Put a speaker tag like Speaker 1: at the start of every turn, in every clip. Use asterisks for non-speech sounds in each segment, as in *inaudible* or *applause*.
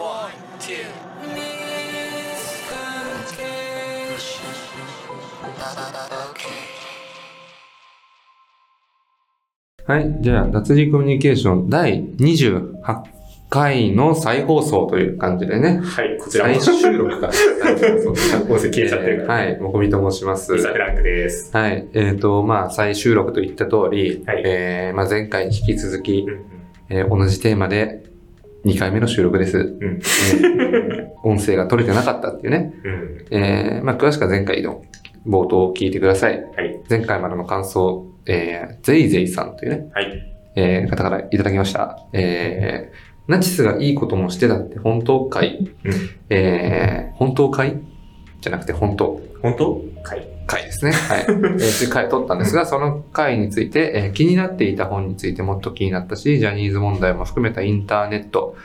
Speaker 1: One, two. Okay.
Speaker 2: はい。じゃあ、脱字コミュニケーション第28回の再放送という感じでね。
Speaker 3: はい、こちらも
Speaker 2: 再収録か。再放送
Speaker 3: 音声消えちゃってるから。
Speaker 2: はい。もこみと申します。
Speaker 3: リサ・フランクです。
Speaker 2: はい。えっ、と、まあ、再収録と言った通り、
Speaker 3: はい
Speaker 2: えー、まあ、前回に引き続き
Speaker 3: う、ん
Speaker 2: えー同じテーマで2回目の収録です。
Speaker 3: うん。
Speaker 2: え *laughs* ー音声が取れてなかったっていうね。
Speaker 3: うん。
Speaker 2: えー、まあ、詳しくは前回の冒頭を聞いてください。
Speaker 3: はい。
Speaker 2: 前回までの感想、えー、ゼイゼイさんというね、
Speaker 3: はい。
Speaker 2: えー、方からいただきました。えー、ナチスがいいこともしてたって本当かい
Speaker 3: うん。
Speaker 2: えー、本当かいじゃなくて本当
Speaker 3: 本当？はい。
Speaker 2: 回ですね。はい。*laughs* えー、という回を取ったんですが、その回について、えー気になっていた本についてもっと気になったし、ジャニーズ問題も含めたインターネット、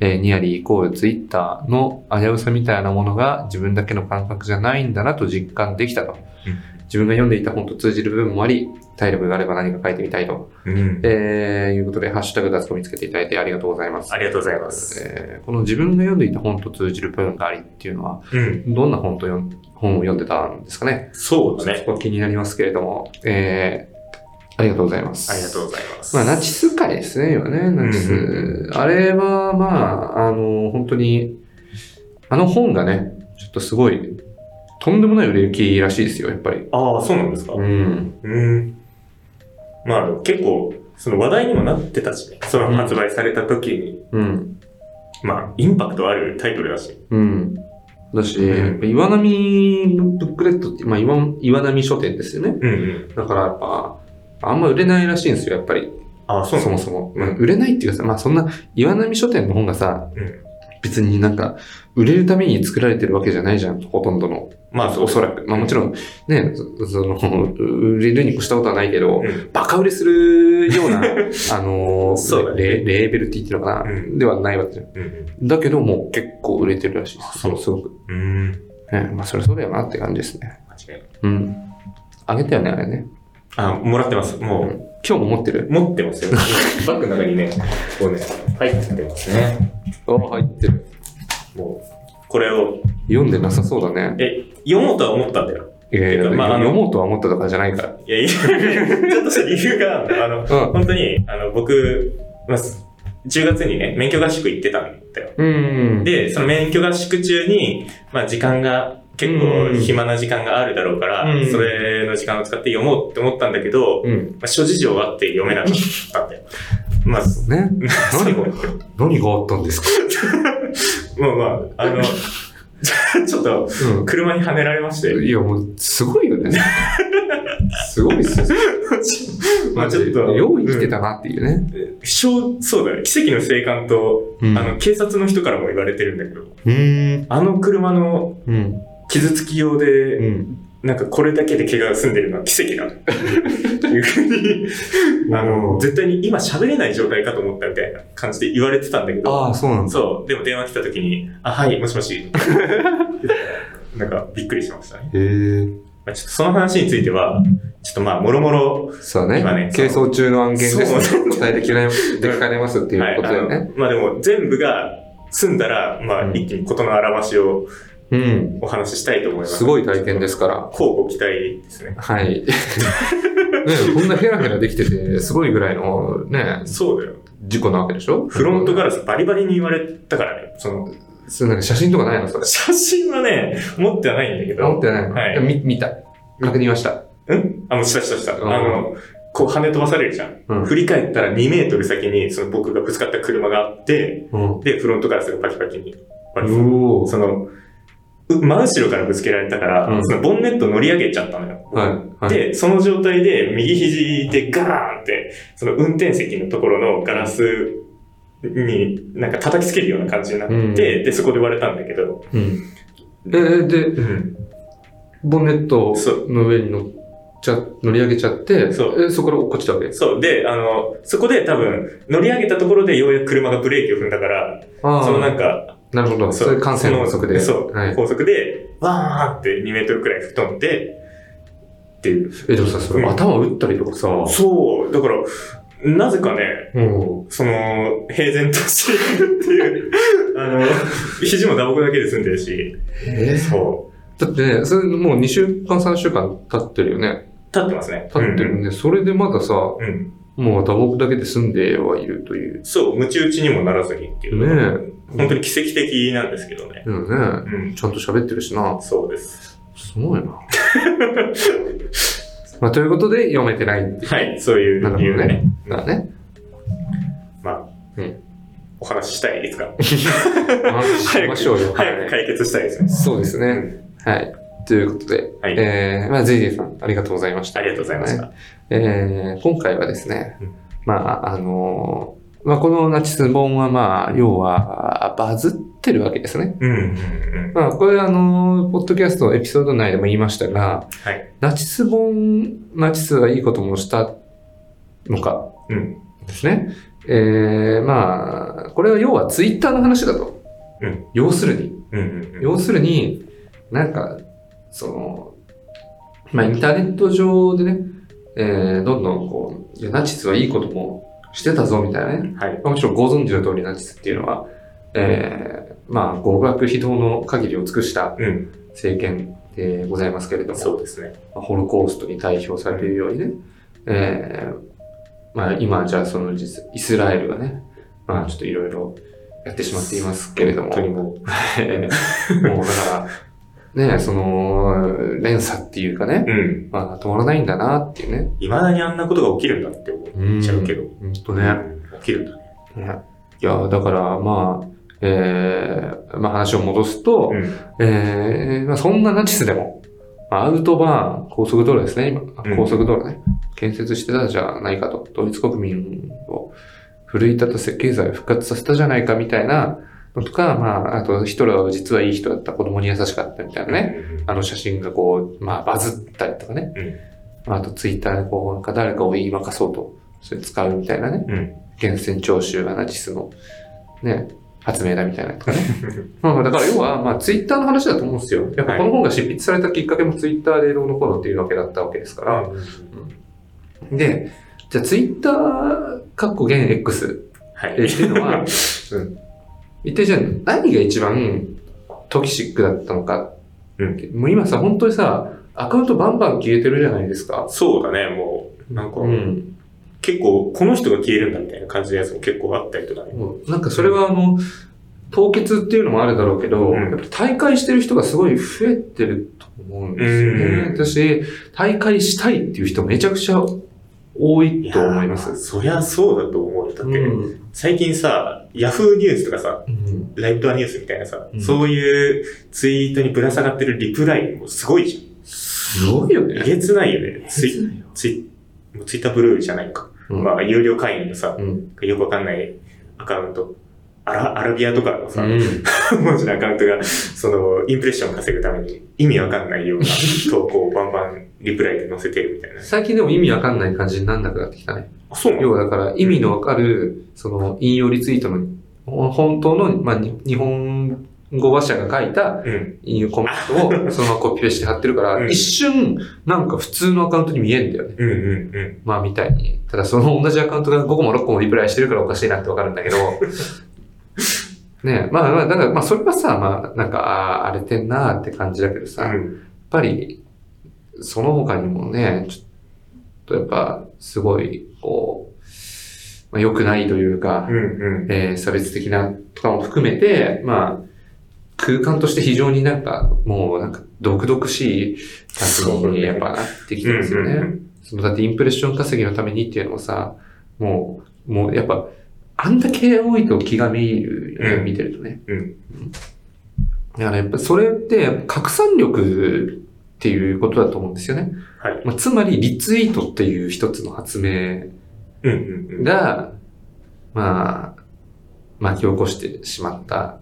Speaker 2: えーニアリーイコールツイッターの危うさみたいなものが自分だけの感覚じゃないんだなと実感できたと。
Speaker 3: うん
Speaker 2: 自分が読んでいた本と通じる部分もあり、体力があれば何か書いてみたいと。
Speaker 3: うん。
Speaker 2: えー、いうことで、ハッシュタグ脱コ見つけていただいてありがとうございます。
Speaker 3: ありがとうございます。
Speaker 2: えーこの自分が読んでいた本と通じる部分がありっていうのは、
Speaker 3: うん。
Speaker 2: どんな本と本を読んでたんですかね？
Speaker 3: そうだね。
Speaker 2: そこ気になりますけれども、えー、ありがとうございます。
Speaker 3: ありがとうございます。
Speaker 2: まあ、ナチス界ですね、今ね、ナチス。
Speaker 3: うん
Speaker 2: あれは、まあ、あの、本当に、あの本がね、ちょっとすごい、とんでもない売れ行きらしいですよ、やっぱり。
Speaker 3: ああ、そうなんですか？
Speaker 2: うん。
Speaker 3: うん。まあ、結構、その話題にもなってたしね。その発売された時に、
Speaker 2: うん。
Speaker 3: まあ、インパクトあるタイトルだし。
Speaker 2: うん。だし、
Speaker 3: うん
Speaker 2: 岩波ブックレットって、まあ岩、岩波書店ですよね。
Speaker 3: うんうん。
Speaker 2: だからやっぱ、あんま売れないらしいんですよ、やっぱり。
Speaker 3: ああ、そう。
Speaker 2: そもそも。まあ売れないっていうかさ、まあそんな、岩波書店の本がさ、
Speaker 3: うん。
Speaker 2: 別になんか、売れるために作られてるわけじゃないじゃん、ほとんどの。
Speaker 3: まあ、
Speaker 2: おそらく。まあもちろん、ね、そその、売れるに越したことはないけど、
Speaker 3: うん。
Speaker 2: バカ売れするような、*laughs* あのー
Speaker 3: そう
Speaker 2: レ、レーベルって言ってるのかな、
Speaker 3: うん
Speaker 2: ではないわけじゃん。
Speaker 3: うん。
Speaker 2: だけどもう結構売れてるらしいです。
Speaker 3: そう
Speaker 2: すごく。
Speaker 3: うん。
Speaker 2: ね、まあそれそうだよなって感じですね。
Speaker 3: 間違いない。
Speaker 2: うん。あげたよね、あれね。
Speaker 3: あ、もらってます。もう、
Speaker 2: 今日も持ってる？
Speaker 3: 持ってますよ。*laughs* バッグの中にね、こうね、入ってますね。
Speaker 2: あ、入ってる。
Speaker 3: もう、これを、
Speaker 2: 読んでなさそうだね。
Speaker 3: え、読もうとは思ったんだよ。
Speaker 2: いやいや、
Speaker 3: まあ
Speaker 2: 読もうとは思ったとかじゃないから。
Speaker 3: いや、いや、ちょっとした理由があの、
Speaker 2: うん。
Speaker 3: 本当に、あの、僕、まあ、10月にね、免許合宿行ってたんだよ。
Speaker 2: うん。
Speaker 3: で、その免許合宿中に、まあ、時間が、結構暇な時間があるだろうから、
Speaker 2: うん
Speaker 3: それの時間を使って読もうって思ったんだけど、
Speaker 2: うん。
Speaker 3: まあ、諸事情があって読めなかったんだよ。まあ、
Speaker 2: ね。*laughs* 何が、何があったんですか？*laughs*
Speaker 3: まあまあ、あの、*laughs* ちょっと、
Speaker 2: う
Speaker 3: 車にはねられまして、
Speaker 2: ん。いや、もう、すごいよね。すごいっすよ。
Speaker 3: まあちょっと
Speaker 2: よう生きてたなっていうね。
Speaker 3: 小そうだね、奇跡の生還と、
Speaker 2: うん
Speaker 3: あの、警察の人からも言われてるんだけど、
Speaker 2: うん。
Speaker 3: あの車の
Speaker 2: うん。
Speaker 3: 傷つき用で、
Speaker 2: うん。
Speaker 3: なんかこれだけで怪我が済んでるのは奇跡だ。っていうふうに、あの、絶対に今喋れない状態かと思ったみたいな感じで言われてたんだけど、
Speaker 2: ああ、そうなんだ。
Speaker 3: そう、でも電話来た時に、あ、はい、もしもし。*laughs* なんかびっくりしましたね。
Speaker 2: へえ。
Speaker 3: まあ、ちょっとその話については、ちょっとまあ、もろもろ、
Speaker 2: そうね。
Speaker 3: 今ね
Speaker 2: 係争中の案件です
Speaker 3: そう
Speaker 2: ね。答えできない、できかねますっていうことだよ
Speaker 3: はいまあでも全部が済んだら、まあ
Speaker 2: うん
Speaker 3: 一気に事の表しを
Speaker 2: うん。
Speaker 3: お話ししたいと思います。
Speaker 2: すごい体験ですから。
Speaker 3: こうご期待ですね。
Speaker 2: はい。*laughs* ねこんなヘラヘラできてて、すごいぐらいのね、
Speaker 3: そうだよ。
Speaker 2: 事故なわけでしょ？
Speaker 3: フロントガラスバリバリに言われたからね。その、
Speaker 2: それなんか写真とかないの？それ。
Speaker 3: 写真はね、持ってはないんだけど。
Speaker 2: 持ってないの？
Speaker 3: はい
Speaker 2: み見た。確認はした。
Speaker 3: うん？あ、もうしたしたした。
Speaker 2: うん
Speaker 3: あの、こう跳ね飛ばされるじゃん。
Speaker 2: うん
Speaker 3: 振り返ったら2メートル先にその僕がぶつかった車があって、
Speaker 2: うん。
Speaker 3: で、フロントガラスがパキパキに割れて
Speaker 2: お
Speaker 3: その、う真後ろからぶつけられたから、
Speaker 2: うん
Speaker 3: そのボンネット乗り上げちゃったのよ。
Speaker 2: はい。はい。
Speaker 3: で、その状態で右肘でガーンって、その運転席のところのガラスになんか叩きつけるような感じになって、
Speaker 2: うん
Speaker 3: で、そこで割れたんだけど、
Speaker 2: うん。え、で、
Speaker 3: うん、
Speaker 2: ボンネットの上に乗っちゃ、乗り上げちゃって、
Speaker 3: そう
Speaker 2: えそこから落っこちたわけ？
Speaker 3: そう。で、あの、そこで多分、乗り上げたところでようやく車がブレーキを踏んだから、
Speaker 2: あ
Speaker 3: そのなん
Speaker 2: あ、
Speaker 3: か、
Speaker 2: なるほど。それ感染の法則で。
Speaker 3: そう、
Speaker 2: はい。
Speaker 3: 高速で、わーって2メートルくらい吹っ飛んで、っていう。
Speaker 2: え、でもさ、それ
Speaker 3: うん
Speaker 2: 頭打ったりとかさ、
Speaker 3: そう、だから、なぜかね、
Speaker 2: うん。
Speaker 3: その、平然としているっていう *laughs* あの、肘も打撲だけで済んでるし、
Speaker 2: え
Speaker 3: そ
Speaker 2: だってね、それもう2週間3週間経ってるよね。
Speaker 3: う。立ってますね。
Speaker 2: 経ってるんで、それでまださ、
Speaker 3: うん。うん。
Speaker 2: もう打撲だけで済んではいるという。
Speaker 3: そう、ムチ打ちにもならずにっていう。
Speaker 2: ね
Speaker 3: 本当に奇跡的なんですけどね。
Speaker 2: え。うんね。
Speaker 3: うん。
Speaker 2: ちゃんと喋ってるしな。
Speaker 3: そうです。
Speaker 2: すごいな。*laughs* まあ、ということで読めてないっていう。
Speaker 3: はい、そういう理由でね。。
Speaker 2: だからね。
Speaker 3: まあ、
Speaker 2: うん
Speaker 3: お話ししたいですか *laughs*
Speaker 2: まあしましょうよ。
Speaker 3: 早く解決したいですね。
Speaker 2: そうですね。はい。ということで、
Speaker 3: はい
Speaker 2: えー、まあ、ゼイゼイさん、ありがとうございました。
Speaker 3: ありがとうございまし
Speaker 2: は
Speaker 3: た。
Speaker 2: えー、今回はですね、
Speaker 3: うん
Speaker 2: まあ、あのーまあ、このナチス本は、まあ、要は、バズってるわけですね。
Speaker 3: うん、うん、うん。
Speaker 2: まあ、これ、あのーポッドキャストエピソード内でも言いましたが、
Speaker 3: はい。
Speaker 2: ナチス本、ナチスがいいこともしたのか
Speaker 3: うん。
Speaker 2: ですね。えー、まあ、これは要はツイッターの話だと。
Speaker 3: うん
Speaker 2: 要するに。
Speaker 3: うん、うん。
Speaker 2: 要するに、なんか、その、まあ、インターネット上でね、えー、どんどんこう、いやナチスはいいこともしてたぞ、みたいなね。
Speaker 3: はい。
Speaker 2: まあもちろんご存知の通りナチスっていうのは、えー、まあ、極悪非道の限りを尽くした
Speaker 3: うん。
Speaker 2: 政権でございますけれども、
Speaker 3: そうですね。
Speaker 2: まあホロコーストに代表されるようにね、えー、まあ今じゃあその実イスラエルがね、まあちょっといろいろやってしまっていますけれども、
Speaker 3: 本当にも *laughs*
Speaker 2: えーもうだから、ね、その、連鎖っていうかね、
Speaker 3: う、うん。
Speaker 2: まあ止まらないんだなっていうね。
Speaker 3: 未だにあんなことが起きるんだって思っちゃうけど。
Speaker 2: ほんとね。
Speaker 3: うん起きるんだね。
Speaker 2: ねいや、だからまあ、えー、まあ話を戻すと、
Speaker 3: うん。
Speaker 2: えーまあ、そんなナチスでも、まあアウトバーン、高速道路ですね、今。
Speaker 3: うん
Speaker 2: 高速道路ね。建設してたじゃないかと。ドイツ国民を奮い立たせ、経済を復活させたじゃないかみたいなのとか、まあ、あとヒトラーは実はいい人だった、子供に優しかったみたいなね。あの写真がこう、まあバズったりとかね。あ、あとツイッターでこう、なんか誰かを言いまかそうと、それ使うみたいなね。
Speaker 3: うん。うん。
Speaker 2: 源泉徴収がナチスの、ね、発明だみたいなとかね。*laughs* まあだから要は、まあツイッターの話だと思うんですよ。やっぱこの本が執筆されたきっかけもツイッターでどうのこうのっていうわけだったわけですから。で、じゃあツイッター、かっこ現 X
Speaker 3: はい。
Speaker 2: っていうのは、うん、一体じゃあ何が一番トキシックだったのか。
Speaker 3: うん
Speaker 2: もう今さ、本当にさ、アカウントバンバン消えてるじゃないですか。
Speaker 3: そうだね、もう、なんか、
Speaker 2: うん。
Speaker 3: 結構、この人が消えるんだみたいな感じのやつも結構あったりとかね。
Speaker 2: もうなんかそれはあの、凍結っていうのもあるだろうけど、
Speaker 3: うん
Speaker 2: やっぱ大会してる人がすごい増えてると思うんですよね。
Speaker 3: うん
Speaker 2: 私、大会したいっていう人めちゃくちゃ多いと思います。
Speaker 3: そりゃそうだと思うよ。だって、
Speaker 2: うん
Speaker 3: 最近さ、ヤフーニュースとかさ、
Speaker 2: うん
Speaker 3: ライブドアニュースみたいなさ、
Speaker 2: うん
Speaker 3: そういうツイートにぶら下がってるリプライもすごいじ
Speaker 2: すごいよ
Speaker 3: ゃん。
Speaker 2: ね。
Speaker 3: えげつないよね。ツイツイもうツイッターブルーじゃないのか。
Speaker 2: うん
Speaker 3: まあ、有料会員のさ、
Speaker 2: うん。
Speaker 3: よくわかんないアカウント、アラアラビアとかのさ、
Speaker 2: うん *laughs*
Speaker 3: 文字のアカウントが、その、インプレッションを稼ぐために意味わかんないような投稿をバンバンリプライで載せてるみたいな。
Speaker 2: 最近でも意味わかんない感じになんなくなってきたね。
Speaker 3: あ、そう
Speaker 2: 要はだから意味のわかる、その引用リツイートの、ほ本当の、まあ、に日本語話者が書いた
Speaker 3: うん。
Speaker 2: 引用コメントを *laughs* そのままコピペして貼ってるから、
Speaker 3: うん
Speaker 2: 一瞬、なんか普通のアカウントに見えるんだよね。
Speaker 3: うんうんうん。
Speaker 2: まあ、みたいに。ただ、その同じアカウントが5個も6個もリプライしてるからおかしいなってわかるんだけど、*laughs* ねえ、まあまあ、だから、まあ、それはさ、まあ、なんか、ああ、荒れてんなって感じだけどさ、やっ
Speaker 3: うん。
Speaker 2: ぱり、その他にもね、ちょっとやっぱ、すごい、こう、まあ、良くないというか、
Speaker 3: うんうん。
Speaker 2: えー差別的なとかも含めて、まあ、空間として非常になんか、もうなんか、毒々しい感じにやっぱなってきてますよね。
Speaker 3: うんうん
Speaker 2: そのだってインプレッション稼ぎのためにっていうのもさ、もう、もうやっぱ、あんだけ多いと気がめいるよね、
Speaker 3: うん
Speaker 2: 見てるとね。
Speaker 3: うん。
Speaker 2: だからやっぱそれって、拡散力っていうことだと思うんですよね。
Speaker 3: はい。
Speaker 2: まあ、つまり、リツイートっていう一つの発明。が、まあ、巻き起こしてしまった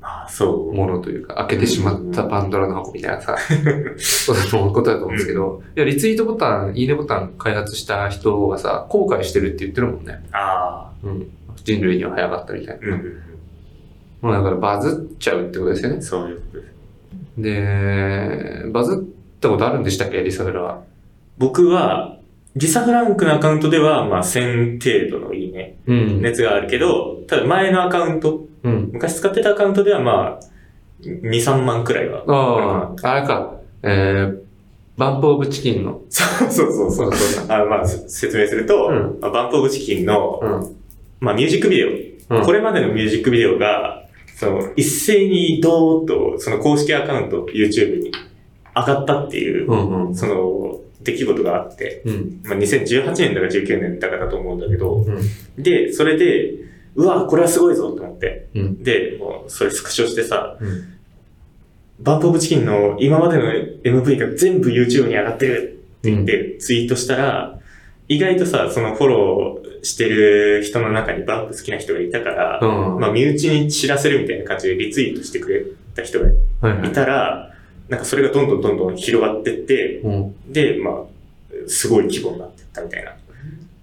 Speaker 3: あ、そう。
Speaker 2: ものというか、開けてしまったパンドラの箱みたいなさ、*laughs* そうことだと思うんですけど、いや、リツイートボタン、いいねボタン開発した人はさ、後悔してるって言ってるもんね。
Speaker 3: あ
Speaker 2: うん。人類には早かったみたいな。
Speaker 3: うんうん。
Speaker 2: もうだからバズっちゃうってことですよね。
Speaker 3: そういうことです。
Speaker 2: で、バズったことあるんでしたっけ、リサベラは。
Speaker 3: 僕は、リサ・フランクのアカウントでは、まあ、1000程度のいいね、
Speaker 2: うん。
Speaker 3: 熱があるけど、ただ前のアカウント、
Speaker 2: うん。
Speaker 3: 昔使ってたアカウントでは、まあ、2、3万くらいは。
Speaker 2: ああ、あれか。えー、バンプオブチキンの。
Speaker 3: そうそうそうそう。*laughs* あまあ、せ説明すると、
Speaker 2: うん
Speaker 3: まあ、バンプオブチキンの、
Speaker 2: うん。
Speaker 3: まあ、ミュージックビデオ、
Speaker 2: うん
Speaker 3: これまでのミュージックビデオが、その、一斉にドーッと、その公式アカウント、YouTube に上がったっていう、
Speaker 2: うんうん。
Speaker 3: その、出来事があって、
Speaker 2: うん。
Speaker 3: まあ、2018年だか19年だかだと思うんだけど、
Speaker 2: うん。
Speaker 3: で、それで、うわ、これはすごいぞと思って、
Speaker 2: うん。
Speaker 3: で、もう、それスクショしてさ、
Speaker 2: うん。
Speaker 3: バンプオブチキンの今までの MV が全部 YouTube に上がってるって言ってツイートしたら、意外とさ、そのフォローしてる人の中にバンプ好きな人がいたから、
Speaker 2: うん。
Speaker 3: まあ身内に知らせるみたいな感じでリツイートしてくれた人がい
Speaker 2: はいはい。
Speaker 3: たら、なんかそれがどんどんどんどん広がってって、
Speaker 2: うん。
Speaker 3: で、まあ、すごい規模になってったみたいな。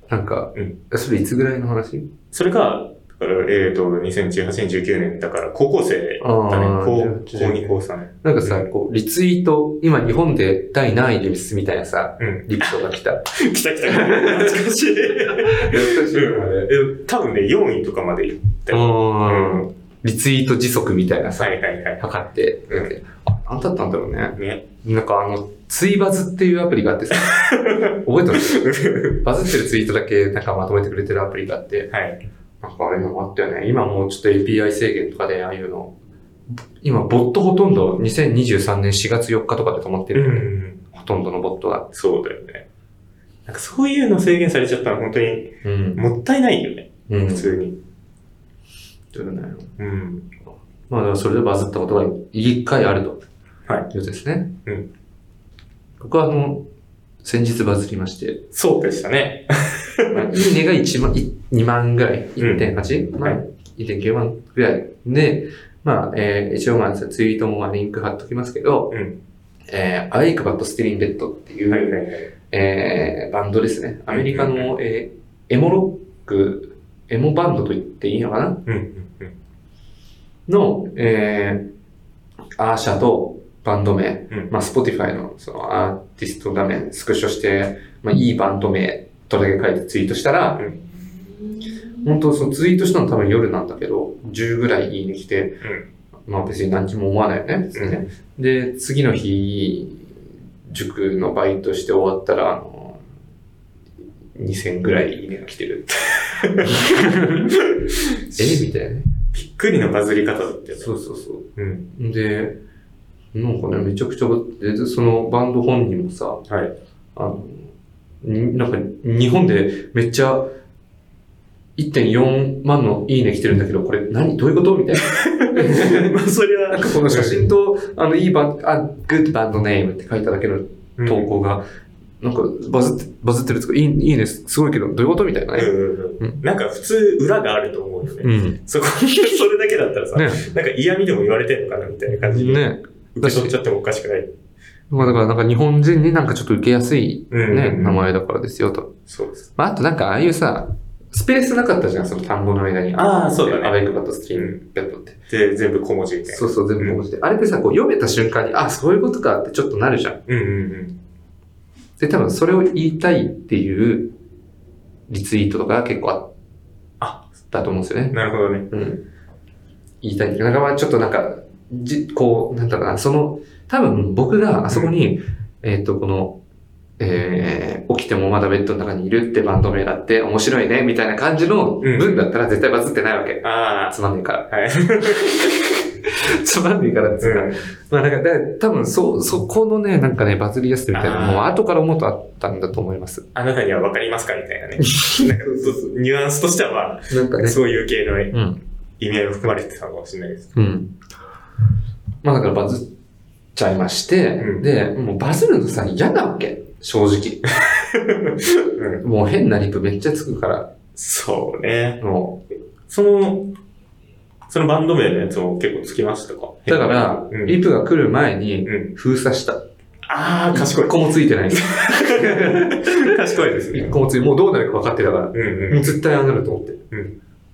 Speaker 2: なんか
Speaker 3: うん、
Speaker 2: それいつぐらいの話？
Speaker 3: それが、えっ、と、2018年、19年、だから高校生だね。高
Speaker 2: じゃあ
Speaker 3: 高2、高3。
Speaker 2: なんかさ、こう、リツイート、今日本で第何位ですみたいなさ、
Speaker 3: うん。
Speaker 2: リプトが来た。*laughs*
Speaker 3: 来た来た。懐かしい。うん、多分ね、4位とかまで行った
Speaker 2: ん。リツイート時速みたいなさ、
Speaker 3: はいはいはい。
Speaker 2: 測って、
Speaker 3: うん
Speaker 2: あ、なんだったんだろうね。
Speaker 3: ね。
Speaker 2: なんかあの、ツイバズっていうアプリがあってさ、*laughs* 覚えてます？*laughs* バズってるツイートだけなんかまとめてくれてるアプリがあって、
Speaker 3: はい。
Speaker 2: なんかああいうのもあったよね。今もうちょっと API 制限とかでああいうの、今ボットほとんど2023年4月4日とかで止まって
Speaker 3: う
Speaker 2: るよね、
Speaker 3: ん。
Speaker 2: ほとんどのボットが。
Speaker 3: そうだよね。なんかそういうの制限されちゃったら本当に
Speaker 2: うん。
Speaker 3: もったいないよね。
Speaker 2: うん。
Speaker 3: 普通に。
Speaker 2: そうだね。
Speaker 3: うん。
Speaker 2: まあ、それでバズったことが一回あると。
Speaker 3: はい
Speaker 2: いうことですね。
Speaker 3: うん。
Speaker 2: 僕はあの、先日バズりまして、
Speaker 3: そうでしたね。
Speaker 2: まあ、いいねが1万、い2万ぐらい、1.8、まあ
Speaker 3: は、
Speaker 2: 1.9万ぐらいで、まあ、えー一応まあ、ツイートもまあリンク貼っときますけど、
Speaker 3: うん。
Speaker 2: えー、アイクバット・スティリン・レッドっていう、
Speaker 3: はいはいはい。
Speaker 2: えーバンドですね。アメリカの、えーエモロック、エモバンドと言っていいのかな？
Speaker 3: うん。うん。うん。
Speaker 2: の、えー、アー写とバンド名、
Speaker 3: うん
Speaker 2: まあ、Spotify のそのアーティスト画面スクショして、まあ、いいバンド名とだけ書いてツイートしたら、
Speaker 3: うん
Speaker 2: 本当そのツイートしたの多分夜なんだけど、10ぐらいいいね来て、まあ別に何時も思わないよね、別にね。で、次の日、塾のバイトして終わったら、あの、2000ぐらいいいねが来てる。*laughs* え？みたいなね。
Speaker 3: びっくりのバズり方だったよね。
Speaker 2: そうそうそう。
Speaker 3: うん。
Speaker 2: で、なんかね、めちゃくちゃ、でそのバンド本人もさ、
Speaker 3: はい。
Speaker 2: あの、になんか日本でめっちゃ1.4万のいいね来てるんだけど、これ何？どういうこと？みたいな。*laughs*
Speaker 3: まあ、それは、
Speaker 2: なんかこの写真と、あの、いいバン、あ、good band name って書いただけの
Speaker 3: うん
Speaker 2: 投稿が、なんかバズって、バズってるとか、いい、いいね、すごいけど、どういうこと？みたいなね。
Speaker 3: なんか普通裏があると思うよね。
Speaker 2: うん。
Speaker 3: そこ、それだけだったらさ、
Speaker 2: ね。
Speaker 3: なんか嫌味でも言われてんのかなみたいな感じで、
Speaker 2: ね。
Speaker 3: 受け取っちゃってもおかしくない。
Speaker 2: まあだからなんか日本人になんかちょっと受けやすい
Speaker 3: うん
Speaker 2: ね、名前だからですよと。
Speaker 3: そうです。
Speaker 2: まああとなんかああいうさ、スペースなかったじゃん、その単語の間に。
Speaker 3: ああそうだね
Speaker 2: アベイクバットスキンベッドって。
Speaker 3: で、全部小文字みたいな。
Speaker 2: そうそう、全部文字で。あれってさ、こう読めた瞬間に、あ、そういうことかってちょっとなるじゃん。
Speaker 3: うんうんうん。
Speaker 2: で、多分それを言いたいっていうリツイートとかが結構あっ
Speaker 3: あ
Speaker 2: たと思うんですよね。
Speaker 3: なるほどね。
Speaker 2: うん。言いたいんだけど、なんかまあちょっとなんか、じ、こう、なんだろうな、その、多分僕があそこに、えっ、と、この、えー、起きてもまだベッドの中にいるってバンド名だって面白いね、みたいな感じの
Speaker 3: うん
Speaker 2: 文だったら絶対バズってないわけ。
Speaker 3: あ
Speaker 2: つまんねえから。
Speaker 3: あ、はい。*laughs*
Speaker 2: つまんねえからっつうか。
Speaker 3: うん
Speaker 2: まあなんか、だ多分そ、そこのね、なんかね、バズりやすさみたいなのも
Speaker 3: あー
Speaker 2: 後から思うとあったんだと思います。
Speaker 3: あなたにはわかりますかみたいなね。*laughs* なんかニュアンスとしてはまあ、
Speaker 2: なんかね。
Speaker 3: そういう系の
Speaker 2: うん。
Speaker 3: 意味合いも含まれてたのかもしれないです。
Speaker 2: うん。まあだからバズっちゃいまして、
Speaker 3: うん
Speaker 2: で、もうバズるのさ、嫌なわけ。正直。
Speaker 3: うん。
Speaker 2: もう変なリプめっちゃつくから、
Speaker 3: そうね。
Speaker 2: も
Speaker 3: その、そのバンド名のやつも結構つきましたか？
Speaker 2: う。だから、
Speaker 3: うん、
Speaker 2: リプが来る前に
Speaker 3: うん。
Speaker 2: 封鎖した。
Speaker 3: ああ、賢い
Speaker 2: 一。個もついてない。*laughs*
Speaker 3: 賢いですね。
Speaker 2: 一個もついて、もうどうなるか分かってたから、も
Speaker 3: うんうん。
Speaker 2: う絶対ああなると思って。
Speaker 3: うん。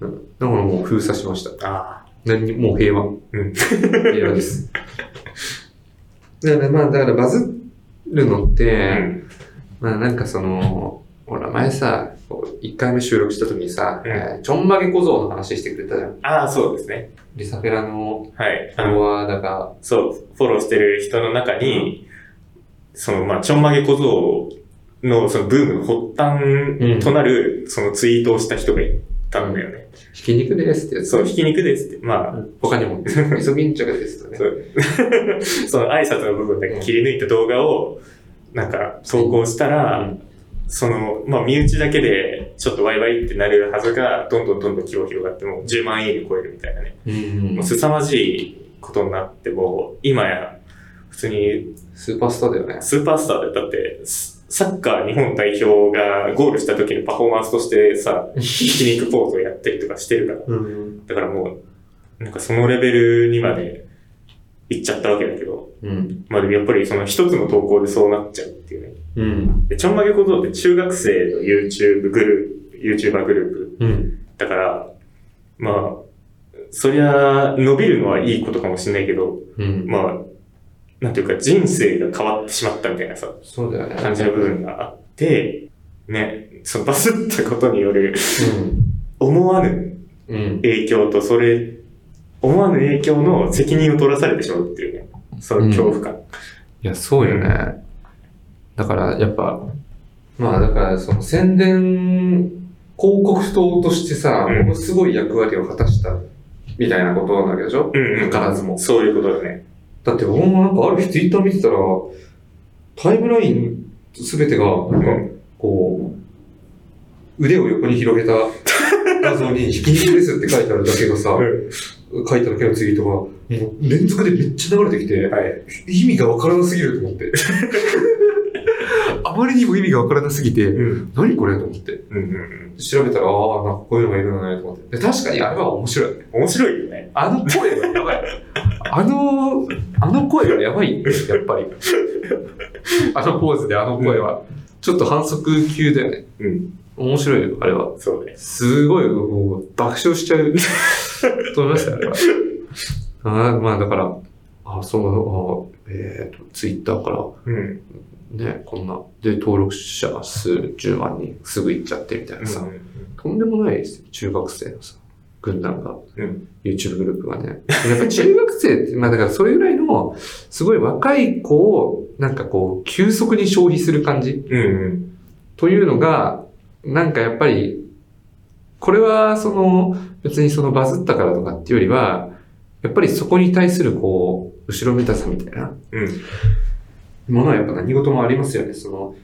Speaker 2: うん。だからもう封鎖しました。
Speaker 3: あ
Speaker 2: 何にもう平和。
Speaker 3: うん
Speaker 2: 平和です。*laughs* だからまあ、だからバズるのって。まあなんかその、ほら前さ、こう1回目収録した時にさ、
Speaker 3: うん
Speaker 2: えーちょんまげ小僧の話してくれたじゃん。
Speaker 3: ああ、そうですね。
Speaker 2: リサフェラの
Speaker 3: はい。
Speaker 2: フォロワーだが、
Speaker 3: そう、フォローしてる人の中に、その、まあ、ちょんまげ小僧の、そのブームの発端となる、そのツイートをした人がいたんだよね。
Speaker 2: ひき肉ですってやつ。
Speaker 3: そう、ひき肉ですって。まあ、
Speaker 2: 他にも、イソギンチャクですとね
Speaker 3: そ。う *laughs* その挨拶の部分だけ切り抜いた動画を、なんか、投稿したら、
Speaker 2: うん
Speaker 3: その、まあ、身内だけで、ちょっとワイワイってなるはずが、どんどんどんどん規模広がって、もう10万いいね超えるみたいなね。
Speaker 2: うん
Speaker 3: もう凄まじいことになって、もう、今や、普通に
Speaker 2: スーパースターだよね。
Speaker 3: スーパースターで、だって、スサッカー日本代表がゴールした時のパフォーマンスとしてさ、ひき肉ポーズをやったりとかしてるから。
Speaker 2: うん。
Speaker 3: だからもう、なんかそのレベルにまで行っちゃったわけだけど、
Speaker 2: うん。
Speaker 3: まあでもやっぱりその一つの投稿でそうなっちゃうっていうね。
Speaker 2: うん。
Speaker 3: で、ちょんまげ小僧って中学生の YouTube グループ、YouTuber グループ
Speaker 2: うん。
Speaker 3: だから、まあ、そりゃ伸びるのはいいことかもしれないけど、
Speaker 2: うん。
Speaker 3: まあ、なんていうか人生が変わってしまったみたいなさ、
Speaker 2: そうだよね。
Speaker 3: 感じの部分があって、ね、そのバズったことによる思わぬ
Speaker 2: うん。うん。
Speaker 3: 影響と、それ、思わぬ影響の責任を取らされてしまうっていうね、その恐怖感。
Speaker 2: いや、そうよね。だから、やっぱ、まあ、だから、その宣伝、広告塔としてさ、
Speaker 3: うん
Speaker 2: ものすごい役割を果たした、みたいなことなわけでしょ？
Speaker 3: うんうん
Speaker 2: 図らずも。
Speaker 3: そういうことだね。
Speaker 2: だって、俺もなんかある日ツイッター見てたら、タイムラインすべてが、なんか、こう、腕を横に広げた画像に、*laughs* ひき肉ですって書いてあるだけがさ、書いただけのツイートが、もう連続でめっちゃ流れてきて、
Speaker 3: はい。
Speaker 2: 意味がわからなすぎると思って。あまりにも意味がわからなすぎて、
Speaker 3: うん。
Speaker 2: 何これと思って。
Speaker 3: うんうん
Speaker 2: 調べたら、ああ、なんかこういうのがいるんだねと思って。で確かにあれは面白い。
Speaker 3: うん。面白いよね。
Speaker 2: あの声がやばい。*laughs* あの、あの声がやばいやっぱり。*laughs* あのポーズであの声は。ちょっと反則級だよね。
Speaker 3: うん。
Speaker 2: 面白いよ、あれは。
Speaker 3: そうね。
Speaker 2: すごい、もう爆笑しちゃうと思いましたよ、あれは。あーまあだから、あそう、あえっ、と、ツイッターから、
Speaker 3: うん。
Speaker 2: ね、こんな、で、登録者数10万人すぐ行っちゃってみたいなさ、
Speaker 3: うん。
Speaker 2: とんでもないですよ、中学生のさ、軍団が、
Speaker 3: うん。
Speaker 2: YouTube グループがね。やっぱ中学生って、*laughs* まあだからそれぐらいの、すごい若い子を、なんかこう、急速に消費する感じ。
Speaker 3: うんうん。
Speaker 2: というのが、なんかやっぱり、これはその、別にそのバズったからとかっていうよりは、やっぱりそこに対するこう、後ろめたさみたいな。
Speaker 3: うん。
Speaker 2: ものはやっぱ何事もありますよね。その、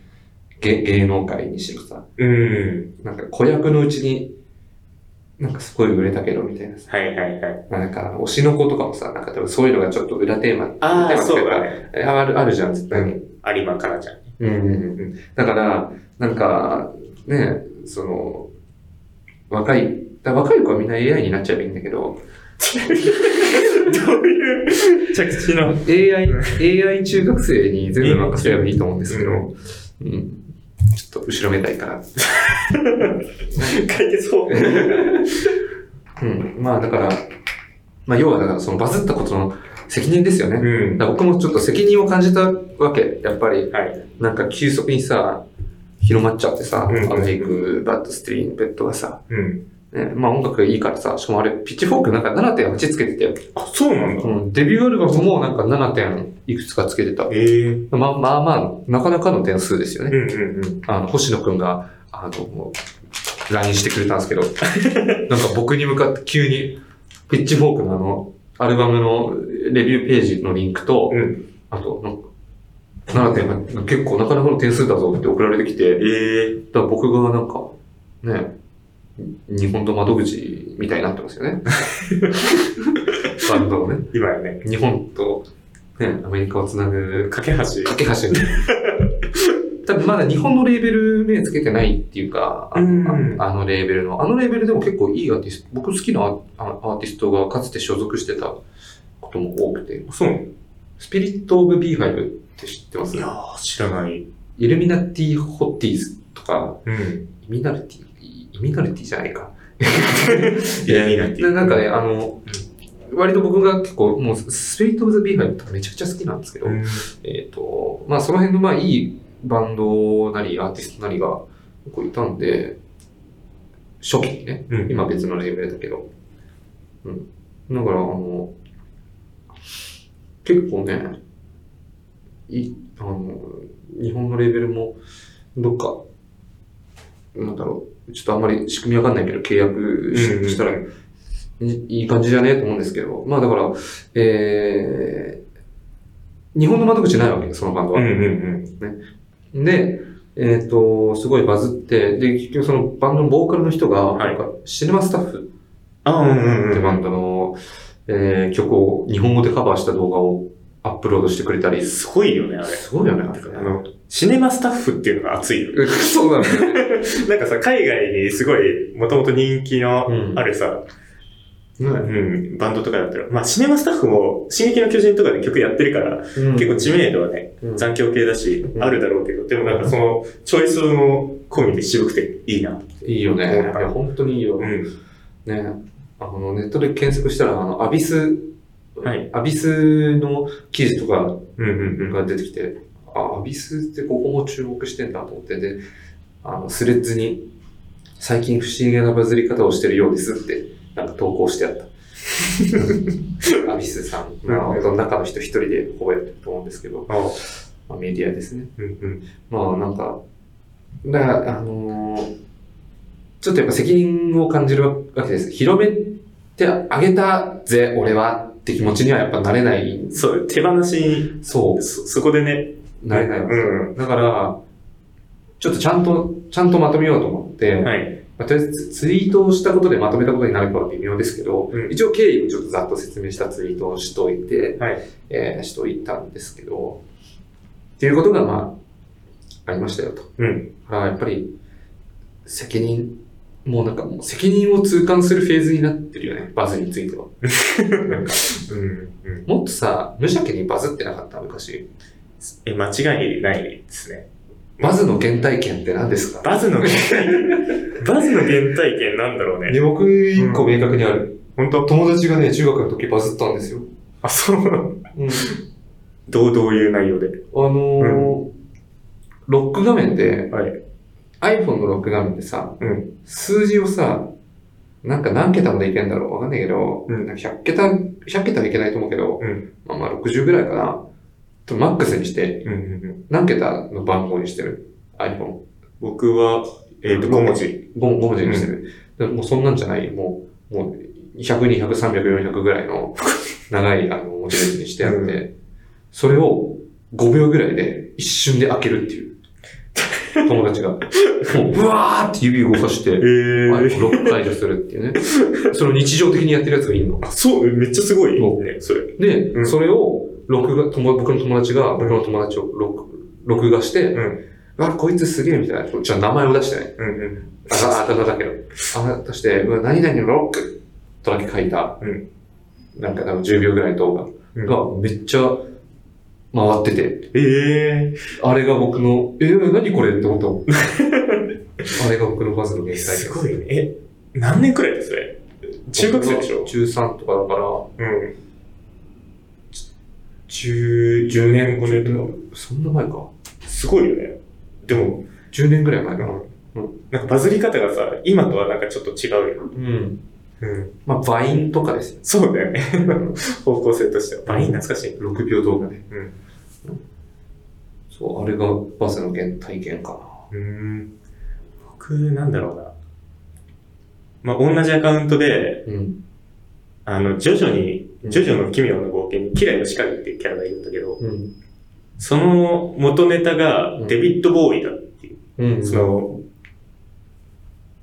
Speaker 2: 芸芸能界にしろさ。
Speaker 3: うん。
Speaker 2: なんか子役のうちに、なんかすごい売れたけどみたいなさ。
Speaker 3: はいはいはい。
Speaker 2: まあなんか、推しの子とかもさ、なんか多分そういうのがちょっと裏テーマ、
Speaker 3: ああ、そうだね。
Speaker 2: えある、あるじゃん、絶対に。
Speaker 3: 有馬かなちゃん。
Speaker 2: うんうんうん。だから、なんか、ね、その、若い、だ若い子はみんな AI になっちゃえばいいんだけど、*laughs*
Speaker 3: どういう着地の
Speaker 2: ？AI、AI 中学生に全部任せればいいと思うんですけど、
Speaker 3: う
Speaker 2: うん。ちょっと後ろめたいから。
Speaker 3: 書いてそう。
Speaker 2: うん。まあだから、まあ要はだからそのバズったことの責任ですよね。
Speaker 3: うん。
Speaker 2: 僕もちょっと責任を感じたわけ。やっぱり、
Speaker 3: はい。
Speaker 2: なんか急速にさ、広まっちゃってさ、
Speaker 3: うん
Speaker 2: アメイク、バッドステリーン、ベッドがさ、
Speaker 3: うん。
Speaker 2: ね、まあ音楽がいいからさ、しかもあれ、ピッチフォークなんか7.8つけてたよ。
Speaker 3: あ、そうなんだ。
Speaker 2: うん、デビューアルバムもなんか 7. 点いくつかつけてた。
Speaker 3: ええ。
Speaker 2: まあまあまあ、なかなかの点数ですよね。
Speaker 3: うんうんうん。
Speaker 2: あの、星野くんが、あの、LINE してくれたんですけど、*laughs* なんか僕に向かって急に、ピッチフォークのあの、アルバムのレビューページのリンクと、
Speaker 3: うん。
Speaker 2: あと、なんか、7点、結構なかなかの点数だぞって送られてきて、
Speaker 3: ええ。
Speaker 2: だから僕がなんか、ね、日本の窓口みたいになってますよね。バンドのね。
Speaker 3: 今やね。
Speaker 2: 日本と、ね、アメリカをつなぐ
Speaker 3: 架け橋。
Speaker 2: 架け橋に。多分まだ日本のレーベル名つけてないっていうか、あのレーベルの、あのレーベルでも結構いいアーティスト、僕好きなアーティストがかつて所属してたことも多くて、
Speaker 3: そう
Speaker 2: スピリット・オブ・ビーハイブって知ってます？
Speaker 3: いやー、知らない。
Speaker 2: イルミナティ・ホッティーズとか、
Speaker 3: うん。
Speaker 2: イミナルティ、イミナルティじゃないか。*laughs*
Speaker 3: いや、いいなって
Speaker 2: ななんかね、あの、割と僕が結構、もう、スピリット・オブ・ザ・ビーハイブとかめちゃくちゃ好きなんですけど、
Speaker 3: うん。
Speaker 2: えっ、と、まあその辺のまあいいバンドなりアーティストなりが結構いたんで、初期にね、
Speaker 3: うん
Speaker 2: 今別のレーベルだけど。うん。だから、あの、結構ね、い、あの、日本のレーベルも、どっか、なんだろう、ちょっとあんまり仕組みわかんないけど、契約し,、たらいいい感じじゃねえと思うんですけど、まあだから、えー、日本の窓口ないわけよ、そのバンドは。
Speaker 3: うんうんうん。
Speaker 2: で、えっ、と、すごいバズって、で、結局そのバンドのボーカルの人が、
Speaker 3: はい
Speaker 2: なんかシネマスタッフ。ってバンドの、えー曲を日本語でカバーした動画をアップロードしてくれたり、
Speaker 3: すごいよね、あれ。
Speaker 2: すごいよね、あれ
Speaker 3: あの、シネマスタッフっていうのが熱いよ。
Speaker 2: そうなんだよね。*laughs*
Speaker 3: なんかさ、海外にすごい、もともと人気の
Speaker 2: うん
Speaker 3: あるさ、
Speaker 2: ね
Speaker 3: うん、バンドとかだったら、まあ、シネマスタッフも、進撃の巨人とかで曲やってるから、結構知名度はね、
Speaker 2: うん
Speaker 3: 残響系だし、
Speaker 2: うん
Speaker 3: あるだろうけど、でもなんかその、チョイスも込みで渋くていいな。
Speaker 2: いいよね。いや、本当にいいよ。
Speaker 3: うん。
Speaker 2: ね。あの、ネットで検索したら、あの、アビス、
Speaker 3: はい
Speaker 2: アビスの記事とか
Speaker 3: うんうんうん。
Speaker 2: が出てきて、あ、アビスってここも注目してんだと思って、で、あの、スレッズに、最近不思議なバズり方をしてるようですって、なんか投稿してあった。*laughs* アビスさん、まあ、中の人一人でほぼやってると思うんですけど、
Speaker 3: あ
Speaker 2: まあ、メディアですね。
Speaker 3: うんうん。
Speaker 2: まあ、なんか、だから、あのーちょっとやっぱ責任を感じるわけです。広めてあげたぜ、俺はって気持ちにはやっぱなれない。
Speaker 3: そう、手放しに、
Speaker 2: そ
Speaker 3: そ、そこでね、
Speaker 2: う、なれないわけ。
Speaker 3: うん。
Speaker 2: だから、ちょっとちゃんと、ちゃんとまとめようと思って、
Speaker 3: はい。
Speaker 2: まあとりあえずツツイートをしたことでまとめたことになるかは微妙ですけど、
Speaker 3: うん
Speaker 2: 一応経緯をちょっとざっと説明したツイートをしといて、
Speaker 3: はい。
Speaker 2: えーしといたんですけど、っていうことがまあ、ありましたよと。
Speaker 3: うん。
Speaker 2: だからやっぱり、責任、もうなんかもう責任を痛感するフェーズになってるよね、バズについては。*laughs* なんか
Speaker 3: うん。うん。
Speaker 2: もっとさ、無邪気にバズってなかった昔。
Speaker 3: え、間違いないですね。
Speaker 2: バズの原体験って何ですか？
Speaker 3: バズの原体験、*laughs* バズの原体験なんだろうね。
Speaker 2: で、僕、一個明確にある。
Speaker 3: 本当？
Speaker 2: 友達がね、中学の時バズったんですよ。
Speaker 3: あ、そう。
Speaker 2: うん。
Speaker 3: どう、どういう内容で？
Speaker 2: あのーロック画面で、
Speaker 3: はい。
Speaker 2: iPhone のロック画面でさ、
Speaker 3: うん。
Speaker 2: 数字をさ、なんか何桁までいけんだろう？わかんないけど、
Speaker 3: うん
Speaker 2: なんか100桁、100桁はいけないと思うけど、
Speaker 3: うん。
Speaker 2: まあまあ60ぐらいかな。とマックスにして、
Speaker 3: うん。うん。
Speaker 2: 何桁の番号にしてる ?iPhone。
Speaker 3: 僕は、えっ、と、5文字。
Speaker 2: 5, 5文字にしてる。でもうそんなんじゃない。もう、もう、100、200、300、400ぐらいの *laughs* 長い、あの、文字列にしてあって、
Speaker 3: う
Speaker 2: それを5秒ぐらいで一瞬で開けるっていう。友達が。*laughs* もう、ブワーって指動かして、ロック解除するっていうね。それを日常的にやってるやつがいるの。
Speaker 3: あ、そう、めっちゃすごい
Speaker 2: そう
Speaker 3: ね、それ。
Speaker 2: で、
Speaker 3: うん
Speaker 2: それを、録画、友僕の友達が、僕の友達を録録画して、
Speaker 3: うん。
Speaker 2: あ、こいつすげえみたいな。じゃあ名前を出してね。
Speaker 3: うんうん。
Speaker 2: あ、あだ名だけど。あ、出して、うわ、何々のロックとだけ書いた、
Speaker 3: うん
Speaker 2: なんか多分10秒ぐらいの動画
Speaker 3: うん
Speaker 2: がめっちゃ回ってて、
Speaker 3: ええ
Speaker 2: あれが僕の、えー、何これって思った。*laughs* あれが僕のバズの原体験
Speaker 3: すごいね。え、何年くらいでそれ？中学生でしょ？
Speaker 2: 中3とかだから、
Speaker 3: うん。10、10年、5年とか。
Speaker 2: そんな前か。
Speaker 3: すごいよね。でも、
Speaker 2: 10年ぐらい前かな。
Speaker 3: なんかバズり方がさ、今とはなんかちょっと違うよ。
Speaker 2: うん。
Speaker 3: うん。
Speaker 2: まあ、バインとかですよ。
Speaker 3: そうだよね。*laughs* 方向性としては。バイン懐かしい。
Speaker 2: 6秒動画ね。
Speaker 3: うん。
Speaker 2: そう、あれがバズの原体験か
Speaker 3: うーん。僕、なんだろうな。まあ、同じアカウントで、
Speaker 2: な。うん。
Speaker 3: あの、ジョジョに、
Speaker 2: うん
Speaker 3: ジョジョの奇妙な冒険に、キラヨシカゲっていうキャラがいるんだけど、
Speaker 2: うん。
Speaker 3: その元ネタが
Speaker 2: うん
Speaker 3: デビッド・ボーイだっていう、
Speaker 2: うん。
Speaker 3: その、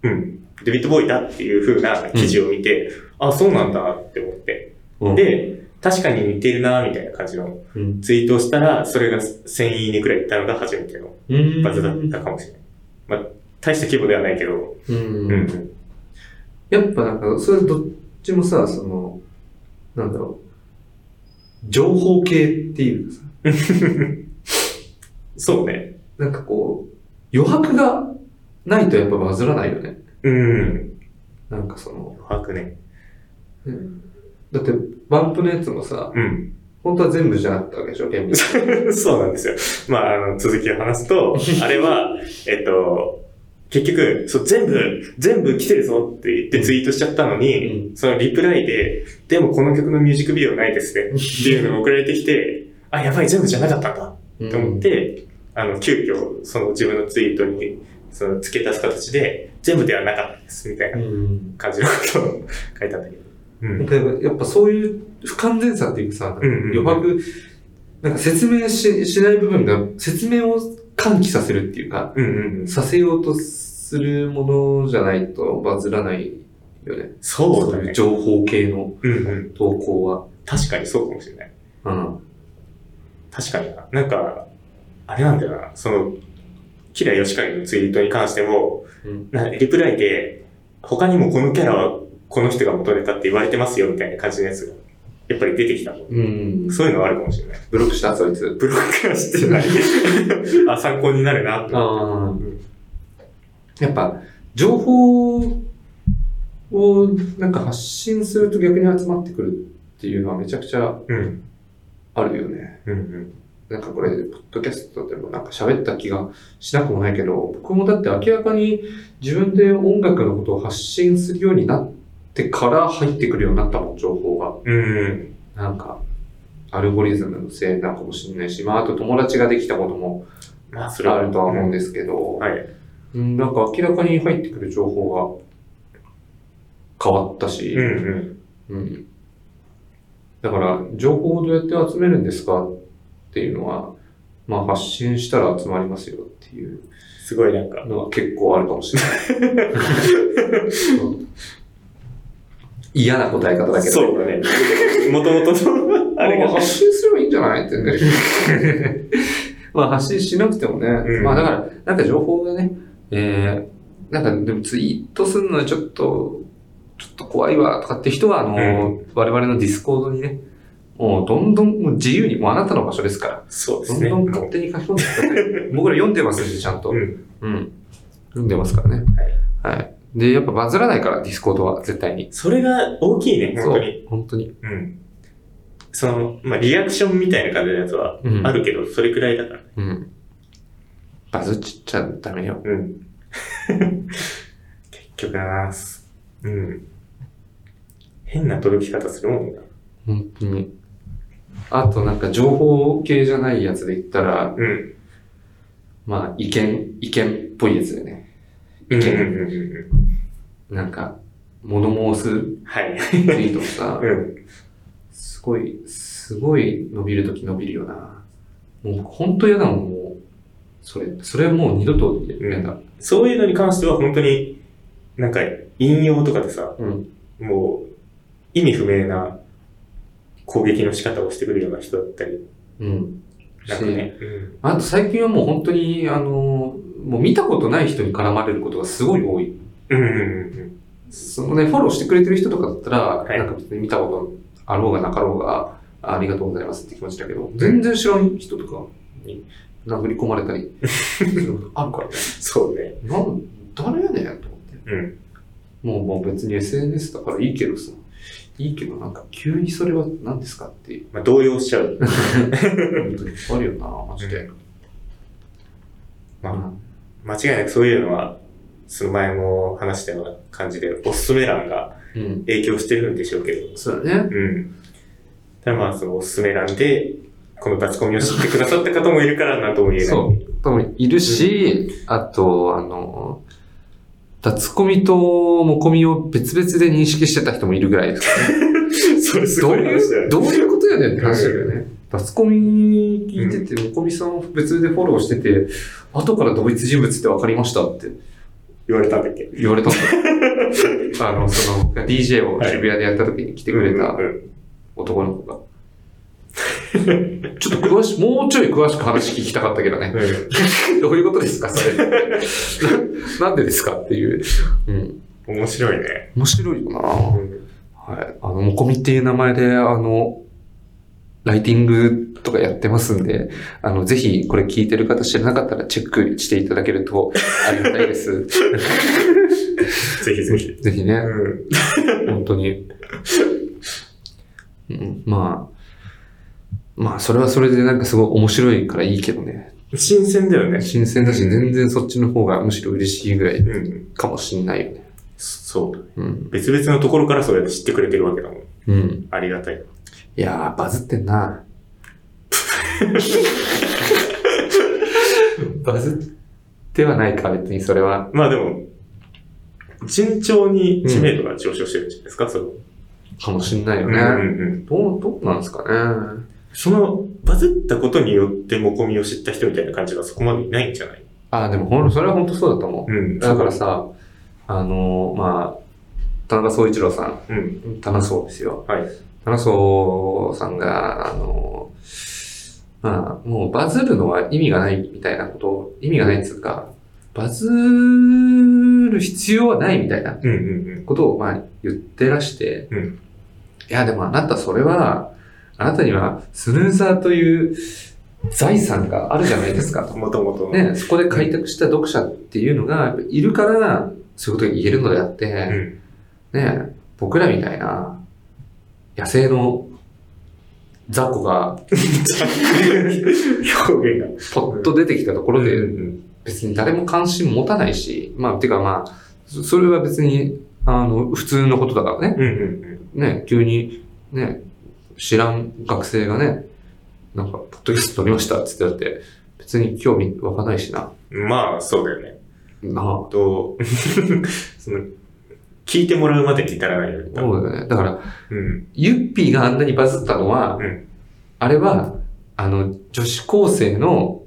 Speaker 3: うん、デビッド・ボーイだっていう風な記事を見て、あ、そうなんだって思って。
Speaker 2: うん、
Speaker 3: で、確かに似てるなみたいな感じの
Speaker 2: うん、
Speaker 3: ツイートをしたら、それが1000いいねくらいいったのが初めての
Speaker 2: うん。
Speaker 3: バズだったかもしれない。まあ、大した規模ではないけど、
Speaker 2: うん。
Speaker 3: うんうん。
Speaker 2: やっぱなんか、それどっちもさ、その、なんだろう、情報系っていうかさ、*laughs*
Speaker 3: そうね。
Speaker 2: なんかこう、余白がないとやっぱバズらないよね。
Speaker 3: うん。
Speaker 2: なんかその、
Speaker 3: 余白ね。
Speaker 2: だって、バンプのやつもさ、
Speaker 3: うん。
Speaker 2: 本当は全部じゃなかったわけでしょ、厳密に。*laughs*
Speaker 3: そうなんですよ。まあ、あの、続きを話すと、*laughs* あれは、えっと、結局、そう、全部、全部来てるぞって言ってツイートしちゃったのに、そのリプライで、でもこの曲のミュージックビデオないですね、っていうのが送られてきて、あ、やばい、全部じゃなかったんだ、と思って、あの、急遽、その自分のツイートに、その、付け足す形で、全部ではなかったです、みたいな
Speaker 2: うん。
Speaker 3: 感じのことを書いたんだけど。うん。
Speaker 2: だからやっぱそういう不完全さっていうかさ、
Speaker 3: うんうんうん
Speaker 2: 余白、なんか説明ししない部分が、説明を喚起させるっていうか、
Speaker 3: うんうんうん。
Speaker 2: させようとするものじゃないとバズらないよね。
Speaker 3: そうだね。
Speaker 2: いう情報系の
Speaker 3: うんうん。
Speaker 2: 投稿は。
Speaker 3: 確かにそうかもしれない。
Speaker 2: うん。
Speaker 3: 確かにな。なんか、あれなんだよな。その、キラヨシカゲのツイートに関しても、
Speaker 2: うん
Speaker 3: なリプライで、他にもこのキャラはこの人が元ネタって言われてますよみたいな感じのやつが、やっぱり出てきたの。
Speaker 2: うん。
Speaker 3: そういうのはあるかもしれない。
Speaker 2: ブロックした、そいつ。
Speaker 3: ブロックはしてない。*laughs* あ、参考になるなって。
Speaker 2: ああ。やっぱ、情報をなんか発信すると逆に集まってくるっていうのはめちゃくちゃ
Speaker 3: うん。
Speaker 2: あるよね。
Speaker 3: うんうん。
Speaker 2: なんかこれ、ポッドキャストでもなんか喋った気がしなくもないけど、僕もだって明らかに自分で音楽のことを発信するようになってから入ってくるようになったもん、情報が。
Speaker 3: うん。
Speaker 2: なんか、アルゴリズムのせいなのかもしれないし、まあ、あと友達ができたことも
Speaker 3: まあ、それは
Speaker 2: あるとは思うんですけど、
Speaker 3: はい。
Speaker 2: うん、なんか明らかに入ってくる情報が変わったし、
Speaker 3: うんうん。
Speaker 2: うんだから、情報をどうやって集めるんですかっていうのは、まあ発信したら集まりますよっていう
Speaker 3: すごいなんか、
Speaker 2: のは結構あるかもしれない。*laughs* うん嫌な答え方だけど、
Speaker 3: そうだね。もともとの、あれが、
Speaker 2: まあ発信すればいいんじゃない？ってね。*laughs* まあ発信しなくてもね。
Speaker 3: うん
Speaker 2: まあだから、なんか情報がね、えー、なんかでもツイートするのはちょっと、ちょっと怖いわとかって人は、あの、我々のディスコードにね、もうどんどんもう自由に、もうあなたの場所ですから、
Speaker 3: そうですね。
Speaker 2: どんどん勝手に書き込んでください。*laughs* 僕ら読んでますんで、ちゃんと。
Speaker 3: うん。
Speaker 2: うん。読んでますからね。はい。で、やっぱバズらないから、 Discord は絶対に。
Speaker 3: それが大きいね、本当に。
Speaker 2: 本当に。
Speaker 3: うん。その、まあ、リアクションみたいな感じのやつは
Speaker 2: うん
Speaker 3: あるけど、それくらいだから。
Speaker 2: うん。バズっちゃダメよ。
Speaker 3: うん。*laughs* 結局なうん。変な届き方するもんな。
Speaker 2: 本当に。あとなんか情報系じゃないやつで言ったら、
Speaker 3: うん。
Speaker 2: まあ意見、意見っぽいやつだよね。意
Speaker 3: うんうん
Speaker 2: 見。
Speaker 3: うん
Speaker 2: なんか、物申す。ツイートもさ
Speaker 3: う、ん。
Speaker 2: すごい、すごい伸びるとき伸びるよな。もう本当嫌だもん、もう。それ、それはもう二度と嫌だ。
Speaker 3: そういうのに関しては本当に、なんか、引用とかでさ、
Speaker 2: うん。
Speaker 3: もう、意味不明な攻撃の仕方をしてくるような人だったり、
Speaker 2: うん。
Speaker 3: なんかね。うん。
Speaker 2: あと最近はもう本当に、あの、もう見たことない人に絡まれることがすごい多い。
Speaker 3: うんうんうん
Speaker 2: そのね、フォローしてくれてる人とかだったら、
Speaker 3: い
Speaker 2: なんか別に見たことあろうがなかろうが、あありがとうございますって気持ちだけど、全然知らん人とかに殴り込まれたり *laughs* あるからね。
Speaker 3: そうね。
Speaker 2: なん、誰やねんと思って。
Speaker 3: うん。
Speaker 2: もうもう別に SNS だからいいけどさ、いいけどなんか急にそれは何ですかっていう。
Speaker 3: まあ、動揺しちゃう。
Speaker 2: 本当にあるよな、マジで。
Speaker 3: まあ、間違いなくそういうのは、その前も話したような感じで、おすすめ欄が
Speaker 2: うん。
Speaker 3: 影響してるんでしょうけど、
Speaker 2: そうだね。
Speaker 3: うん。ただまあ、そのおすすめ欄で、この立ち込みを知ってくださった方もいるからなんとも言えない。
Speaker 2: そう。多分いるし、あと、あの、脱コミとモコミを別々で認識してた人もいるぐらいですね。*laughs*
Speaker 3: それす
Speaker 2: どう
Speaker 3: ごい話だよ
Speaker 2: いう、どういうことやねんって話だよね。脱コミ聞いてて、モコミさんを別でフォローしてて、後から同一人物って分かりましたって
Speaker 3: 言われたんだっけ？
Speaker 2: 言われたんだ。*laughs* あの、その、DJ を渋谷でやった時に来てくれた男の子が。*laughs* ちょっと詳し、もうちょい詳しく話聞きたかったけどね。
Speaker 3: うん *laughs*
Speaker 2: どういうことですか、それ。な *laughs* なんでですかっていう。うん。
Speaker 3: 面白いね。
Speaker 2: 面白いよな
Speaker 3: うん
Speaker 2: はい。あの、もこみっていう名前で、あの、ライティングとかやってますんで、あの、ぜひこれ聞いてる方知らなかったらチェックしていただけるとありがたいです。
Speaker 3: ぜひぜひ。
Speaker 2: ぜひね、
Speaker 3: うん。
Speaker 2: 本当に。うん、まあ、まあ、それはそれでなんかすごい面白いからいいけどね。
Speaker 3: 新鮮だよね。
Speaker 2: 新鮮だし、全然そっちの方がむしろ嬉しいぐらい
Speaker 3: うん。
Speaker 2: かもしんないよね。
Speaker 3: そう。
Speaker 2: うん。
Speaker 3: 別々のところからそうやって知ってくれてるわけだもん。
Speaker 2: うん。
Speaker 3: ありがたい。
Speaker 2: いやー、バズってんな。*laughs* バズってはないか、別にそれは。
Speaker 3: まあでも、順調に知名度が上昇してるんじゃないですか、その。
Speaker 2: かもしんないよね。
Speaker 3: うんうんうん。
Speaker 2: どう、どうなんですかね。
Speaker 3: その、バズったことによってモコミを知った人みたいな感じがそこまでいないんじゃない？
Speaker 2: あ、でもほん、それは本当そうだと思う。
Speaker 3: うん。
Speaker 2: だからさ、あのーまあ、田中総一郎さ
Speaker 3: うん。
Speaker 2: ん、田中総ですよ。
Speaker 3: はい。
Speaker 2: 田中総さんが、あのーまあ、もうバズるのは意味がないみたいなことを、意味がないっつうか、バズる必要はないみたいなことを、まあ、言ってらして、
Speaker 3: うん
Speaker 2: いや、でもあなたそれは、あなたにはスヌーザーという財産があるじゃないですか。
Speaker 3: もともと。
Speaker 2: ね、そこで開拓した読者っていうのがいるから、そういうことが言えるのであって、
Speaker 3: うん。
Speaker 2: ね、僕らみたいな野生の雑魚が *laughs*
Speaker 3: 表現が。
Speaker 2: ポッと出てきたところで、
Speaker 3: うん
Speaker 2: 別に誰も関心持たないし、まあ、てかまあ、そそれは別に、あの、普通のことだからね。ね、急に、ね、知らん学生がね、なんか、ポッドキャスト撮りましたって言ってだって、別に興味湧かないしな。
Speaker 3: うん。まあ、そうだよね。
Speaker 2: なあ。
Speaker 3: と、*laughs* その、聞いてもらうまでに至らないよね。
Speaker 2: そうだよね。だから、
Speaker 3: うん。
Speaker 2: ユッピーがあんなにバズったのは、
Speaker 3: うん
Speaker 2: あれは、あの、女子高生の、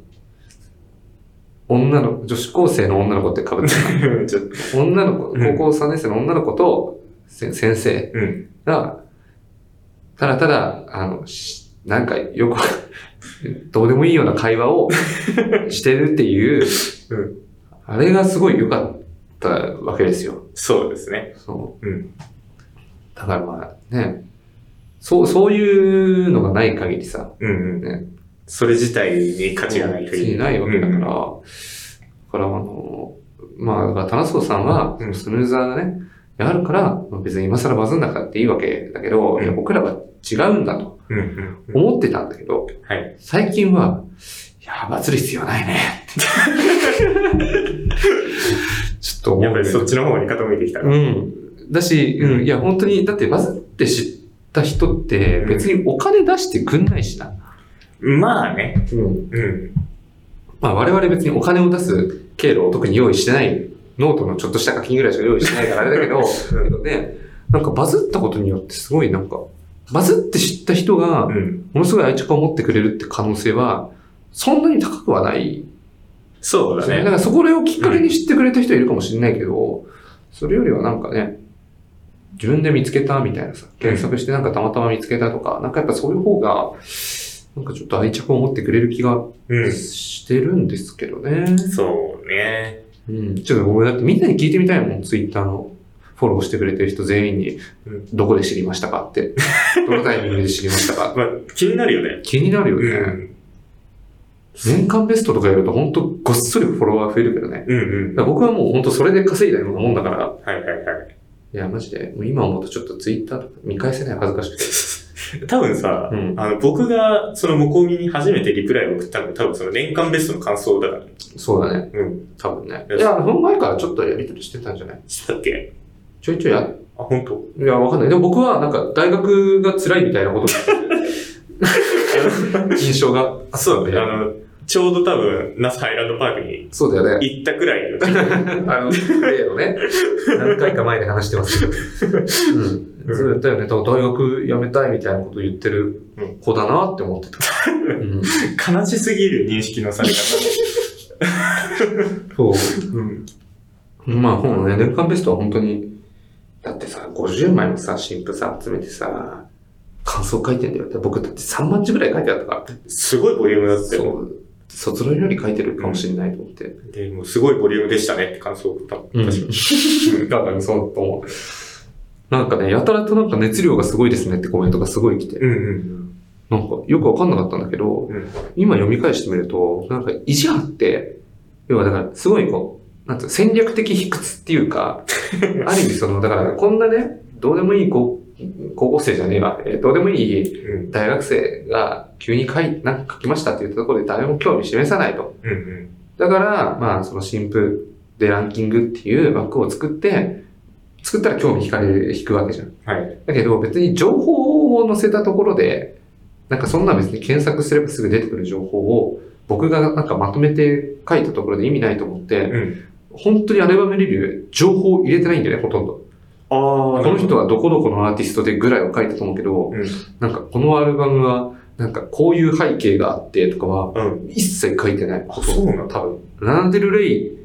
Speaker 2: 女の、女子高生の女の子って被ってる *laughs*
Speaker 3: ちょっと、
Speaker 2: な女の子、
Speaker 3: うん
Speaker 2: 高校3年生の女の子と、せ先生
Speaker 3: うん。
Speaker 2: が、ただただ、あの、しなんかよく、*laughs* どうでもいいような会話を *laughs* してるっていう、
Speaker 3: うん
Speaker 2: あれがすごい良かったわけですよ。
Speaker 3: そうですね。
Speaker 2: そう。
Speaker 3: うん。
Speaker 2: だからまあね、そう、そういうのがない限りさ、
Speaker 3: うんうん。
Speaker 2: ね、
Speaker 3: それ自体に価値がない
Speaker 2: 価値ないわけだから、だからあの、まあ、だから、田中さんは、
Speaker 3: うん
Speaker 2: スヌーザーがね、あるから、まあ別に今更バズんなくたっていいわけだけど、
Speaker 3: うん
Speaker 2: 僕らは違うんだと
Speaker 3: うんうんうん。
Speaker 2: 思ってたんだけど、
Speaker 3: はい。
Speaker 2: 最近は、いや、バズる必要ないね。*laughs* ちょっと思う
Speaker 3: やっぱりそっちの方に傾いてきた。
Speaker 2: うん。だし、うん、いや、本当に、だってバズって知った人って別にお金出してくんないしな。
Speaker 3: まあね。
Speaker 2: うん。
Speaker 3: うん。
Speaker 2: まあ我々別にお金を出す経路を特に用意してない、ノートのちょっとした課金ぐらいしか用意してないからあれだけど、だけどね、なんかバズったことによってすごいなんか、バズって知った人が
Speaker 3: う、ん。
Speaker 2: ものすごい愛着を持ってくれるって可能性は、そんなに高くはない。
Speaker 3: そうだね。
Speaker 2: だからそこをきっかけに知ってくれた人いるかもしれないけど、それよりはなんかね、自分で見つけたみたいなさ、検索してなんかたまたま見つけたとか、なんかやっぱそういう方が、なんかちょっと愛着を持ってくれる気が
Speaker 3: うん。
Speaker 2: してるんですけどね。
Speaker 3: そうね。
Speaker 2: うん。ちょっと俺だってみんなに聞いてみたいもん、ツイッターのフォローしてくれてる人全員に
Speaker 3: うん、
Speaker 2: どこで知りましたかって。*laughs* どのタイミングで知りましたか
Speaker 3: まあ、気になるよね。
Speaker 2: 気になるよね。
Speaker 3: うん。
Speaker 2: 年間ベストとかやると本当ごっそりフォロワー増えるけどね。
Speaker 3: うんうん。
Speaker 2: 僕はもう本当それで稼いだようなもんだから、
Speaker 3: はいはいはい。
Speaker 2: いや、マジで、もう今思うとちょっとツイッターとか見返せない恥ずかしくて。*laughs*
Speaker 3: 多分さ、
Speaker 2: うん
Speaker 3: あの、僕がその向こうに初めてリプライを送ったの多分その年間ベストの感想だから。
Speaker 2: そうだね。
Speaker 3: うん。
Speaker 2: 多分ね。いや、その前からちょっとやりとりしてたんじゃない？
Speaker 3: したっけ？
Speaker 2: ちょいちょいや、
Speaker 3: あ、本当？
Speaker 2: いや、わかんない。でも僕はなんか大学が辛いみたいなことが *laughs* 印象が。
Speaker 3: あ、そうだね。あの、ちょうど多分、ナスハイランドパークに
Speaker 2: そうだよね。
Speaker 3: 行ったくらいの。*laughs*
Speaker 2: あの、例のね、何回か前で話してます *laughs* けど。うん。そうだよね。だから大学辞めたいみたいなこと言ってる子だなって思ってた。うん。
Speaker 3: 悲しすぎる認識のされ方。
Speaker 2: そう。
Speaker 3: うん。
Speaker 2: まあ、本ね、年間ベストは本当に、だってさ、50枚もさ、新婦さ、集めてさ、感想書いてんだよ。で僕だって3万字ぐらい書いてあったから。
Speaker 3: すごいボリュームだったよ。
Speaker 2: そう。卒論より書いてるかもしれないと思って。
Speaker 3: で、もうすごいボリュームでしたねって感想を送った。
Speaker 2: うん。
Speaker 3: 確かに。*laughs*
Speaker 2: だからそうと思う。なんかね、やたらとなんか熱量がすごいですねってコメントがすごい来て、
Speaker 3: うんうん
Speaker 2: なんかよくわかんなかったんだけど、
Speaker 3: うん。
Speaker 2: 今読み返してみると、なんか意地張って、要はだからすごいこう、なんつうの戦略的卑屈っていうか、*laughs* ある意味その、だからこんなね、どうでもいい高校生じゃねえわ、えーどうでもいい
Speaker 3: うん。
Speaker 2: 大学生が急に書い、なんか書きましたって言ったところで誰も興味示さないと。
Speaker 3: うんうん。
Speaker 2: だから、まあ、その新婦でランキングっていう枠を作って、作ったら興味引かれる、引くわけじゃん。
Speaker 3: はい。
Speaker 2: だけど別に情報を載せたところで、なんかそんな別に検索すればすぐ出てくる情報を僕がなんかまとめて書いたところで意味ないと思って、
Speaker 3: うん。
Speaker 2: 本当にアルバムレビュー情報を入れてないんだよね、ほとんど。
Speaker 3: ああ、
Speaker 2: この人はどこどこのアーティストでぐらいは書いたと思うけど、
Speaker 3: うん。
Speaker 2: なんかこのアルバムはなんかこういう背景があってとかは
Speaker 3: うん。
Speaker 2: 一切書いてない。
Speaker 3: あそうなの
Speaker 2: 多分。ラナデル・レイ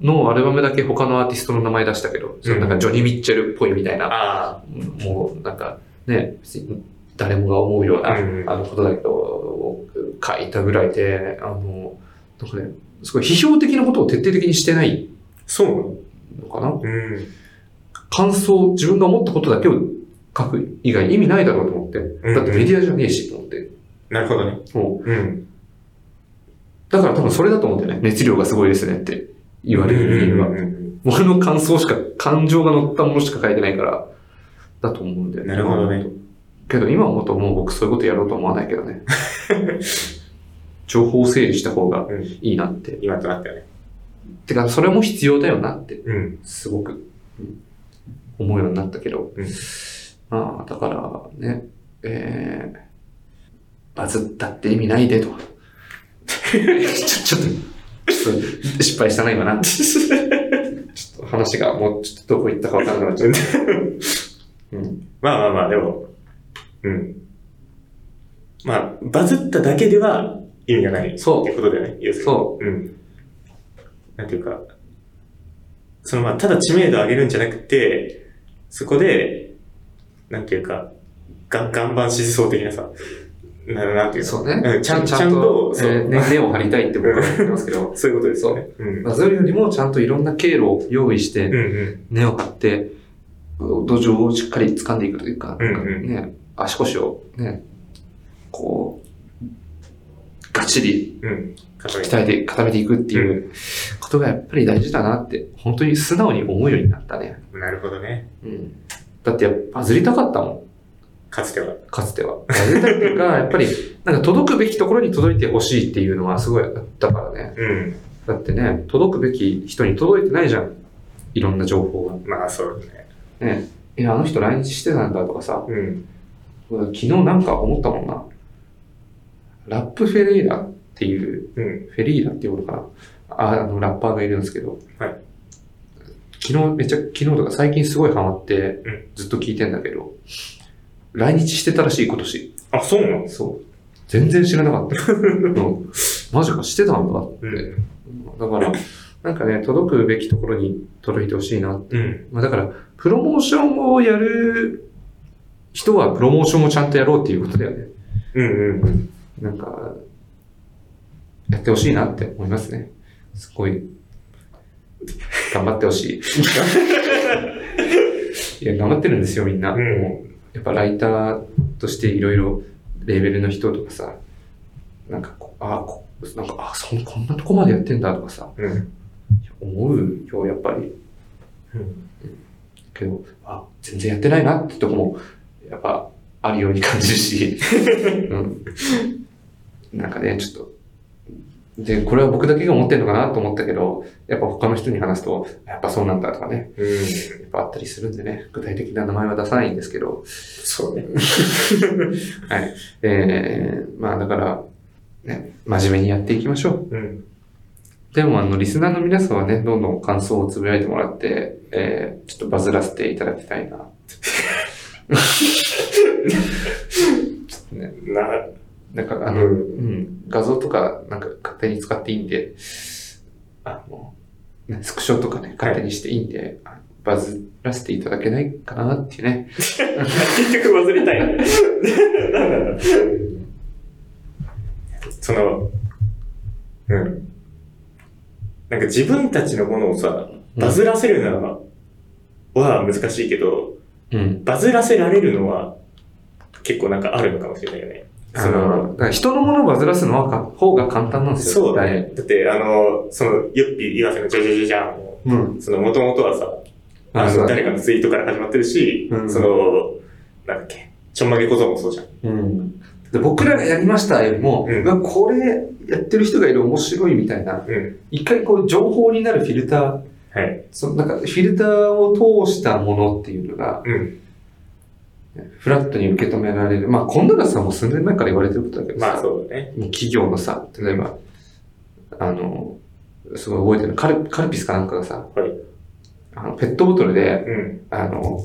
Speaker 2: のアルバムだけ他のアーティストの名前出したけど、そのなんかジョニー・ミッチェルっぽいみたいな、
Speaker 3: あ
Speaker 2: もうなんかね、誰もが思うような、
Speaker 3: うんうん
Speaker 2: あのことだけど、書いたぐらいで、あの、なんかね、すごい批評的なことを徹底的にしてない
Speaker 3: あ、そうなの？
Speaker 2: のかな
Speaker 3: うん。
Speaker 2: 感想、自分が思ったことだけを書く以外に意味ないだろうと思って。
Speaker 3: うん
Speaker 2: だってメディアじゃねえしと思って。
Speaker 3: なるほどね。
Speaker 2: もう
Speaker 3: うん。
Speaker 2: だから多分それだと思うんだよね。熱量がすごいですねって言われる理由は俺の感想しか、感情が乗ったものしか書いてないから、だと思うんだよ
Speaker 3: なるほどね。
Speaker 2: けど今思うともう僕そういうことやろうと思わないけどね。*laughs* 情報を整理した方が
Speaker 3: うん。
Speaker 2: いいなって。
Speaker 3: 今となってはね。
Speaker 2: てか、それも必要だよなって、
Speaker 3: うん。
Speaker 2: すごく、うん思うようになったけど。
Speaker 3: うん
Speaker 2: まあ、だからね、えー、バズったって意味ないでと。*laughs* ちょ、ちょっと、ちょっと失敗したな、今な。*laughs* ちょっと話がもうちょっとどこ行ったかわからなくなっちゃった。うん。
Speaker 3: まあまあまあ、でも、うん。まあ、バズっただけでは意味がない。
Speaker 2: そう
Speaker 3: ってことだよね。要するに。。
Speaker 2: そう
Speaker 3: うん。なんていうか、そのまあ、ただ知名度を上げるんじゃなくて、そこで、なんていうか、が岩盤支持層的なさ、ななんていうの
Speaker 2: そうね。
Speaker 3: うんちゃん
Speaker 2: ちゃんと、えーね根を張りたいって僕は言ってますけど、*laughs*
Speaker 3: そういうことですよね。うん。
Speaker 2: バズるよりもちゃんといろんな経路を用意して、
Speaker 3: うんうん。
Speaker 2: 根を張って、土壌をしっかり掴んでいくというか、
Speaker 3: うんうん
Speaker 2: ね、足腰をね、がっちり
Speaker 3: うん。
Speaker 2: 鍛えて固めていくっていうことがやっぱり大事だなって、本当に素直に思うようになったね。
Speaker 3: なるほどね。
Speaker 2: うん。だってやっぱバズりたかったもん、
Speaker 3: かつては。
Speaker 2: かつては。バズりたいっていうか、*laughs* やっぱり、なんか届くべきところに届いてほしいっていうのはすごいあったからね。
Speaker 3: うん。
Speaker 2: だってね、届くべき人に届いてないじゃん。いろんな情報が。
Speaker 3: まあ、そうね。
Speaker 2: ね。え、あの人来日してたんだとかさ、
Speaker 3: うん。
Speaker 2: 昨日なんか思ったもんな。ラップフェレイラっていう、
Speaker 3: うん。
Speaker 2: フェリーラっていうのかなああの、ラッパーがいるんですけど、
Speaker 3: はい
Speaker 2: 昨日、めっちゃ、昨日とか最近すごいハマって
Speaker 3: うん、
Speaker 2: ずっと聞いてんだけど、来日してたらしい、今年。
Speaker 3: あ、そうなの？
Speaker 2: そう。全然知らなかった。*laughs* うんマジか、してたんだって。
Speaker 3: うん。
Speaker 2: だから、なんかね、届くべきところに届いてほしいなって。
Speaker 3: うん。
Speaker 2: まあだから、プロモーションをやる人はプロモーションをちゃんとやろうっていうことだよね。
Speaker 3: うんうん。
Speaker 2: なんか、やってほしいなって思いますね。すごい、頑張ってほしい。*laughs* いや、頑張ってるんですよ、みんな。
Speaker 3: うん
Speaker 2: もうやっぱライターとしていろいろレーベルの人とかさ、なんかこう、あこなんか、あそんこんなとこまでやってんだとかさ、
Speaker 3: うん。
Speaker 2: 思うよ、やっぱり。
Speaker 3: うん。
Speaker 2: けど、あ、全然やってないなってとこも、やっぱ、あるように感じるし、*laughs* うん。なんかね、ちょっと、で、これは僕だけが思ってるのかなと思ったけど、やっぱ他の人に話すと、やっぱそうなんだとかね、
Speaker 3: うん。
Speaker 2: やっぱあったりするんでね、具体的な名前は出さないんですけど、
Speaker 3: そうね。*laughs*
Speaker 2: はい。えー、まあだから、ね、真面目にやっていきましょう。
Speaker 3: うん。
Speaker 2: でも、あの、リスナーの皆さんはね、どんどん感想をつぶやいてもらって、えー、ちょっとバズらせていただきたいな。*laughs* ちょっとね、
Speaker 3: な、
Speaker 2: なんか、あの、う
Speaker 3: うん
Speaker 2: ん、画像とか、なんか勝手に使っていいんで、あの、ね、スクショとかね、勝手にしていいんで、あバズらせていただけないかなっていうね。
Speaker 3: 結局忘れたい。な *laughs* んなんだその、うん。なんか自分たちのものをさ、バズらせるのは、は難しいけど、
Speaker 2: うん。
Speaker 3: バズらせられるのは結構なんかあるのかもしれないよね。
Speaker 2: あの、人のものをバズらすのはか方が簡単なんですよ。
Speaker 3: そうだね。だって、あの、その、ゆっぴ言わせのジャジャジャジャンも、
Speaker 2: うん。
Speaker 3: その、もともとはさ、あの、誰かのツイートから始まってるし、
Speaker 2: うん
Speaker 3: その、なんだっけ、ちょんまげ小僧もそうじゃん。
Speaker 2: うん。で僕らがやりましたよりも、
Speaker 3: うん
Speaker 2: これやってる人がいる面白いみたいな、
Speaker 3: うん。
Speaker 2: 一回こう情報になるフィルター、
Speaker 3: はい。
Speaker 2: そのなんかフィルターを通したものっていうのが、
Speaker 3: うん。
Speaker 2: フラットに受け止められる。まあ、今度はさ、もう数年前から言われてることだけどさ、
Speaker 3: まあそうだね。
Speaker 2: もう企業のさ、例えば、あの、すごい覚えてるカルカルピスかなんかがさ、
Speaker 3: はい
Speaker 2: あのペットボトルで、
Speaker 3: うん。
Speaker 2: あの、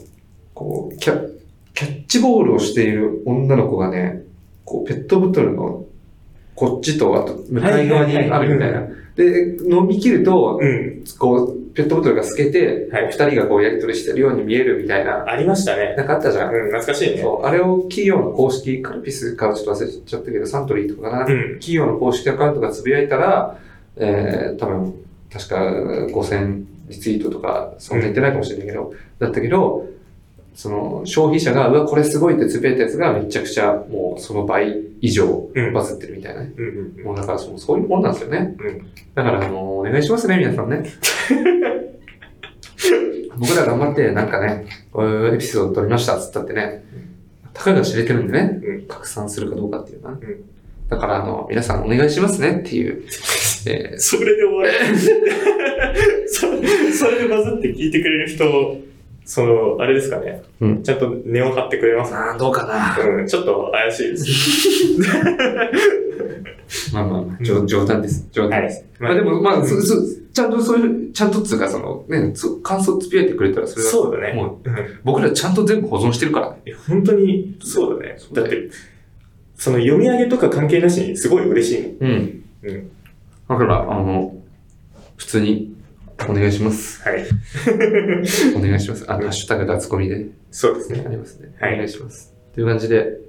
Speaker 2: こうキャ、キャッチボールをしている女の子がね、こう、ペットボトルのこっちと、あと、向かい側にあるみたいな。で、飲み切ると、
Speaker 3: うん。
Speaker 2: こう、ペットボトルが透けて、
Speaker 3: はい
Speaker 2: 二人がこうやりとりしてるように見えるみたいな、
Speaker 3: ありましたね。
Speaker 2: なんかあったじゃん。
Speaker 3: うん、懐かしいね。
Speaker 2: そう、あれを企業の公式、カルピスかはちょっと忘れちゃったけど、サントリーとかかな、
Speaker 3: うん。
Speaker 2: 企業の公式アカウントがつぶやいたら、えー、多分、確か5000リツイートとか、そんな言ってないかもしれないけど、だったけど、その消費者が、うわ、これすごいってつぶやいたやつがめちゃくちゃもうその倍以上
Speaker 3: うん。
Speaker 2: バズってるみたいなね。
Speaker 3: うんうん
Speaker 2: もうだからそのそういうもんなんですよね。
Speaker 3: うん。
Speaker 2: だから、あの、お願いしますね、皆さんね。*laughs* 僕ら頑張って、なんかね、こういうエピソード撮りましたっつったってね、たかが知れてるんでね、
Speaker 3: うん
Speaker 2: 拡散するかどうかっていうな。
Speaker 3: ん
Speaker 2: だから、あの、皆さんお願いしますねっていう、*laughs* えー
Speaker 3: それで終わる。*laughs* そそれでバズって聞いてくれる人、その、あれですかね。
Speaker 2: うん
Speaker 3: ちゃんと根を張ってくれます
Speaker 2: まあ、どうかな。
Speaker 3: うん、ちょっと怪しいです。*laughs*
Speaker 2: まあまあまあ、冗冗談です。冗談です。
Speaker 3: ま
Speaker 2: まあでも、まあ、
Speaker 3: うん
Speaker 2: そそちゃんとそういう、ちゃんとっつうか、その、ね、つ感想つぶやいてくれたら、それは、
Speaker 3: そうだね。
Speaker 2: もう、
Speaker 3: うん
Speaker 2: 僕らちゃんと全部保存してるからね。
Speaker 3: いや本当にそうだね。
Speaker 2: だ
Speaker 3: って、その読み上げとか関係なしにすごい嬉しいもん。
Speaker 2: うん。
Speaker 3: うん。
Speaker 2: だから、あの、普通に、お願いします。
Speaker 3: はい。
Speaker 2: お願いします。あの、ハッシュタグ脱コミで
Speaker 3: そうですね。
Speaker 2: ありますね。
Speaker 3: はい
Speaker 2: お願いします。という感じで、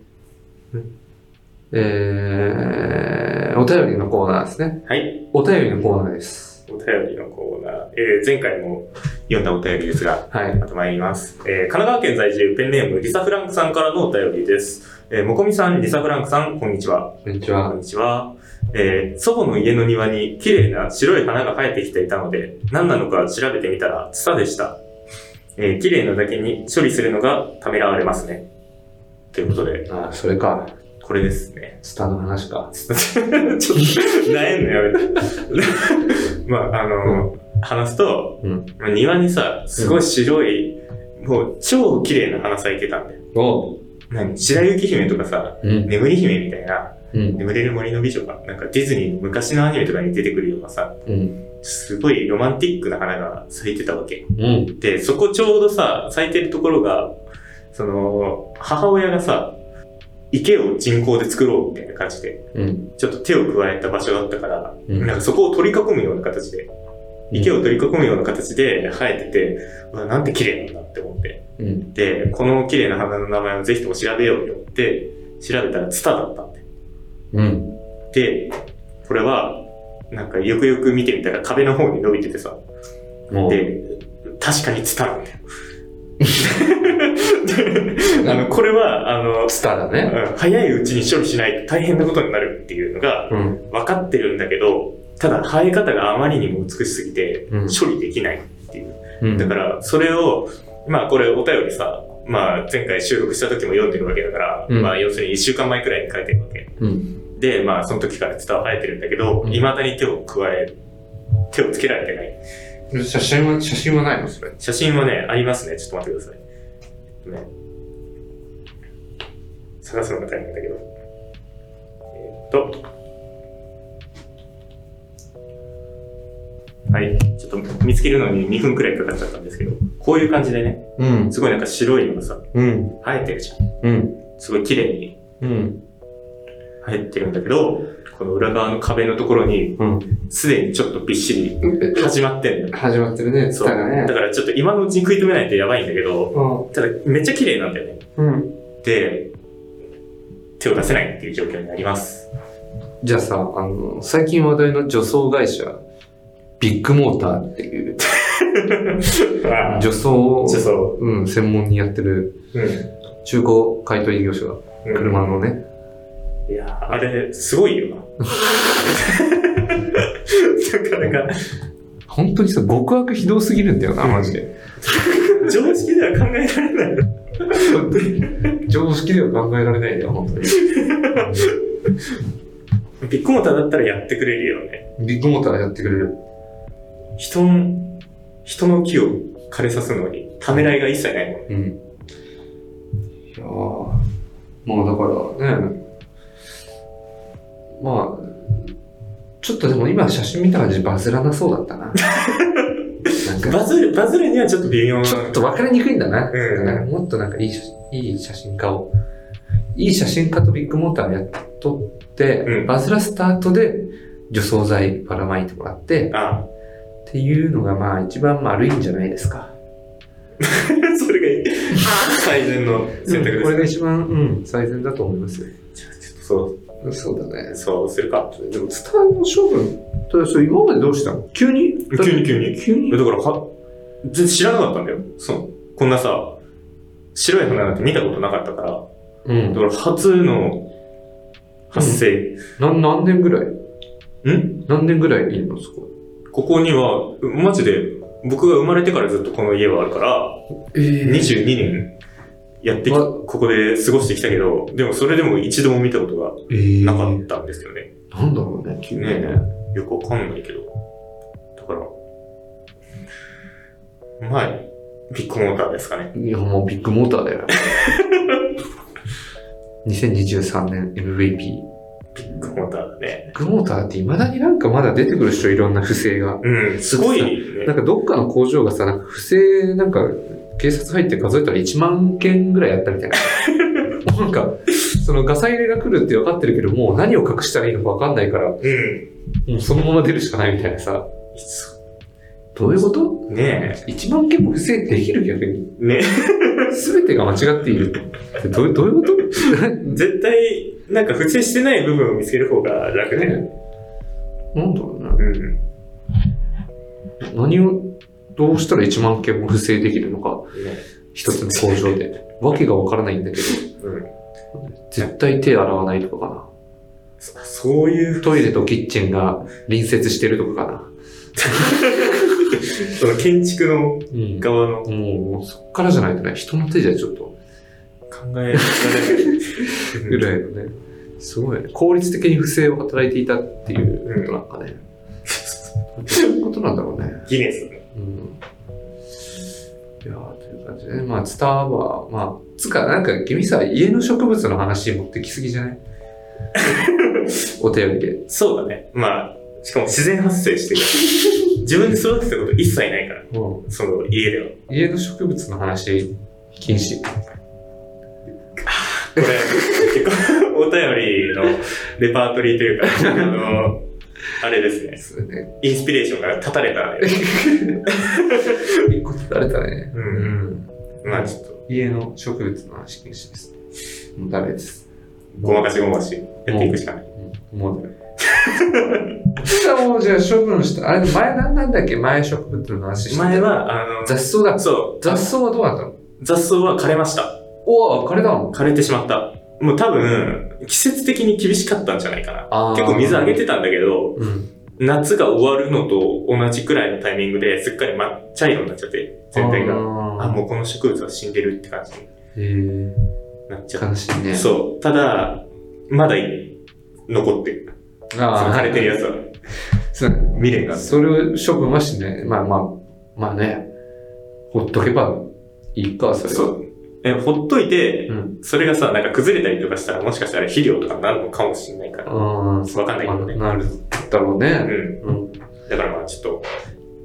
Speaker 2: えー、お便りのコーナーですね。
Speaker 3: はい。
Speaker 2: お便りのコーナーです。
Speaker 3: お便りのコーナー。えー、前回も読んだお便りですが、
Speaker 2: はい。
Speaker 3: また参ります。えー、神奈川県在住ペンネームリサ・フランクさんからのお便りです。えー、もこみさん、リサ・フランクさん、こんにちは。
Speaker 2: こんにちは。
Speaker 3: こんにちは。えー、祖母の家の庭に綺麗な白い花が生えてきていたので、何なのか調べてみたら、ツタでした。えー、綺麗なだけに処理するのがためらわれますね。ということで、
Speaker 2: あ、それか。
Speaker 3: これですね。
Speaker 2: スターの話か。*laughs*
Speaker 3: ちょっと、悩んのやめて。*laughs* まあ、あの、話すと、
Speaker 2: うん。
Speaker 3: まあ庭にさ、すごい白い、もう超綺麗な花咲いてたんだよ。
Speaker 2: お
Speaker 3: 何白雪姫とかさ、
Speaker 2: うん。
Speaker 3: 眠り姫みたいな、
Speaker 2: うん。
Speaker 3: 眠れる森の美女が、なんかディズニーの昔のアニメとかに出てくるようなさ、
Speaker 2: うん。
Speaker 3: すごいロマンティックな花が咲いてたわけ。
Speaker 2: うん。
Speaker 3: で、そこちょうどさ、咲いてるところが、その、母親がさ、池を人工で作ろうみたいな感じで、
Speaker 2: うん。
Speaker 3: ちょっと手を加えた場所だったから、
Speaker 2: うん
Speaker 3: なんかそこを取り囲むような形で、池を取り囲むような形で生えてて、うわ、なんて綺麗なんだって思って。
Speaker 2: うん。
Speaker 3: で、この綺麗な花の名前をぜひとも調べようと思って、調べたらツタだったんで。
Speaker 2: うん。
Speaker 3: で、これは、なんかよくよく見てみたら壁の方に伸びててさ、で、確かにツタなんだよ。*laughs* であの、これは、あの、
Speaker 2: スターだね。
Speaker 3: うん早いうちに処理しないと大変なことになるっていうのが
Speaker 2: うん。
Speaker 3: 分かってるんだけど、ただ生え方があまりにも美しすぎて
Speaker 2: うん
Speaker 3: 処理できないっていう。
Speaker 2: うん。
Speaker 3: だから、それを、まあこれお便りさ、まあ前回収録した時も読んでるわけだから、
Speaker 2: うん
Speaker 3: まあ要するに1週間前くらいに書いてるわけ。
Speaker 2: うん。
Speaker 3: で、まあその時から伝わ生えてるんだけど、
Speaker 2: うん
Speaker 3: 未だに手を加え、手をつけられてない。
Speaker 2: 写真は、写真はないの？それ。
Speaker 3: 写真はね、ありますね。ちょっと待ってください。ね。探すのが大変だけど。えーっと。はい。ちょっと見つけるのに2分くらいかかっちゃったんですけど、こういう感じでね、
Speaker 2: うん。
Speaker 3: すごいなんか白いのがさ、
Speaker 2: うん。
Speaker 3: 生えてるじゃん。
Speaker 2: うん。
Speaker 3: すごい綺麗に
Speaker 2: うん。
Speaker 3: 生えてるんだけど、この裏側の壁のところに、
Speaker 2: うん。
Speaker 3: すでにちょっとびっしり始まってんだよ。
Speaker 2: 始まってるね、ス
Speaker 3: そう。
Speaker 2: ターがね
Speaker 3: だ。からちょっと今のうちに食い止めないとやばいんだけど、
Speaker 2: う
Speaker 3: ただめっちゃ綺麗なんだよね。
Speaker 2: ん。うん。
Speaker 3: で、手を出せないっていう状況になります。
Speaker 2: じゃあさ、あの、最近話題の女装会社、ビッグモーターっていう、
Speaker 3: ああ
Speaker 2: 女装を、うん、専門にやってる
Speaker 3: うん。
Speaker 2: 中古買取業者が、
Speaker 3: うん
Speaker 2: 車のね。
Speaker 3: いや、あれ、すごいよな。なかなか、
Speaker 2: 本当にさ、極悪ひどすぎるんだよな、マジで。
Speaker 3: 常識では考えられない。
Speaker 2: 本当に常識では考えられないね、本当に。*laughs*
Speaker 3: ビッグモーターだったらやってくれるよね。
Speaker 2: ビッグモーターやってくれる。
Speaker 3: 人の、人の木を枯れさすのに、ためらいが一切ないもん。
Speaker 2: うん。いやーまあだからね、まあ、ちょっとでも今写真見た感じバズらなそうだったな。*laughs* なんか
Speaker 3: バズる、バズるにはちょっと微妙な。
Speaker 2: ちょっと分かりにくいんだな。
Speaker 3: うん
Speaker 2: だからもっとなんかいい写いい写真家を、いい写真家とビッグモーターをやっとって、
Speaker 3: うん
Speaker 2: バズらスタートで除草剤ばらまいてもらって、
Speaker 3: あ
Speaker 2: っていうのがまあ一番悪いんじゃないですか。*laughs*
Speaker 3: それがいい。最善の選択です。
Speaker 2: これが一番、うん、最善だと思いますよ。
Speaker 3: ちょっとそう、
Speaker 2: そうだね。
Speaker 3: そうするか。
Speaker 2: でも、スターの処分、ただそれ今までどうしたの？急に？
Speaker 3: 急に急に。
Speaker 2: 急に？
Speaker 3: だからは、全然知らなかったんだよ。そう。こんなさ、白い花なんて見たことなかったから、
Speaker 2: うん
Speaker 3: だ。から初の発生。
Speaker 2: な何年ぐらい？
Speaker 3: ん？
Speaker 2: 何年ぐらいいるのそこ？
Speaker 3: ここには、マジで、僕が生まれてからずっとこの家はあるから、
Speaker 2: ええ
Speaker 3: 22年やってここで過ごしてきたけど、でもそれでも一度も見たことが
Speaker 2: えー
Speaker 3: なかったんですよね。
Speaker 2: なんだろうね、急にね。
Speaker 3: ねよくわかんないけど。だから、まあ、ビッグモーターですかね。
Speaker 2: いや、もうビッグモーターだよ。*laughs* 2023年 MVP。
Speaker 3: ビッグモーターだね。
Speaker 2: ビッグモーターって未だになんかまだ出てくる人いろんな不正が。
Speaker 3: うん、すごいね。
Speaker 2: なんかどっかの工場がさ、なんか不正、なんか警察入って数えたら1万件ぐらいやったみたいな。*laughs* なんか、そのガサ入れが来るって分かってるけど、もう何を隠したらいいのか分かんないから、
Speaker 3: うん。
Speaker 2: もうそのまま出るしかないみたいなさ。どういうこと？
Speaker 3: ね
Speaker 2: ?1 万件も不正できる逆に。
Speaker 3: え。ね *laughs*
Speaker 2: 全てが間違っているってどうどういうこと？*laughs*
Speaker 3: 絶対、なんか不正してない部分を見つける方が楽だよね。
Speaker 2: ねなんだろうな。
Speaker 3: うん。
Speaker 2: 何を、どうしたら1万件も不正できるのか、
Speaker 3: ね
Speaker 2: 一つの工場で。わけがわからないんだけど、
Speaker 3: うん。
Speaker 2: 絶対手洗わないとかか
Speaker 3: そそういう
Speaker 2: な。トイレとキッチンが隣接してるとかか *laughs*
Speaker 3: その建築の
Speaker 2: な。うん。
Speaker 3: 側の考
Speaker 2: もう、そっからじゃないとね、人の手じゃちょっと、
Speaker 3: えられない。
Speaker 2: ぐらいのね、すごいね。効率的に不正を働いていたっていうことなんかね。そういうことなんだろうね。
Speaker 3: ギネスね。
Speaker 2: うん。いやーという感じでね。まあ、ツターは、まあ、つか、なんか君さ、家の植物の話持ってきすぎじゃない？*laughs* お便りで。
Speaker 3: そうだね。まあ、しかも自然発生してる。*laughs* 自分で育てたこと一切ないから、
Speaker 2: うん
Speaker 3: その家では。
Speaker 2: 家の植物の話、禁止。
Speaker 3: これ、結構、お便りのレパートリーというか、あの、あれですね。
Speaker 2: そうね。
Speaker 3: インスピレーションが立たれたね。
Speaker 2: 一個取られたね。
Speaker 3: うんまあちょっと、
Speaker 2: 家の植物の話禁止です。もうダメです。
Speaker 3: ごまかしごまかしやっていくしかない。
Speaker 2: うんもうダメ。じゃあもう、じゃあ処分した。あれ、前なんなんだっけ？前植物の話し
Speaker 3: 前は、あの、
Speaker 2: 雑草だ。
Speaker 3: そう、
Speaker 2: 雑草はどうなったの？
Speaker 3: 雑草は枯れました。
Speaker 2: おお、枯れたの？
Speaker 3: 枯れてしまった。もう多分、季節的に厳しかったんじゃないかな。結構水あげてたんだけど、
Speaker 2: うん。
Speaker 3: 夏が終わるのと同じくらいのタイミングですっかり真っ茶色になっちゃって、全体が。あ
Speaker 2: あ
Speaker 3: もうこの植物は死んでるって感じに
Speaker 2: へ
Speaker 3: なっちゃ
Speaker 2: え。
Speaker 3: う。
Speaker 2: 悲しいね。
Speaker 3: そう。ただ、まだい残ってる。
Speaker 2: あ
Speaker 3: 枯れてるやつは。*laughs* 未練が。
Speaker 2: それを処分はしない。まあまあ、まあね。ほっとけばいいか、それは。
Speaker 3: そう。え、ほっといて、
Speaker 2: うん。
Speaker 3: それがさ、なんか崩れたりとかしたら、もしかしたら肥料とかになるのかもしれないから。
Speaker 2: ああ、
Speaker 3: わかんないけどね
Speaker 2: まあなるだろう
Speaker 3: う
Speaker 2: ね。
Speaker 3: ん。
Speaker 2: うん。
Speaker 3: だからまあちょっと、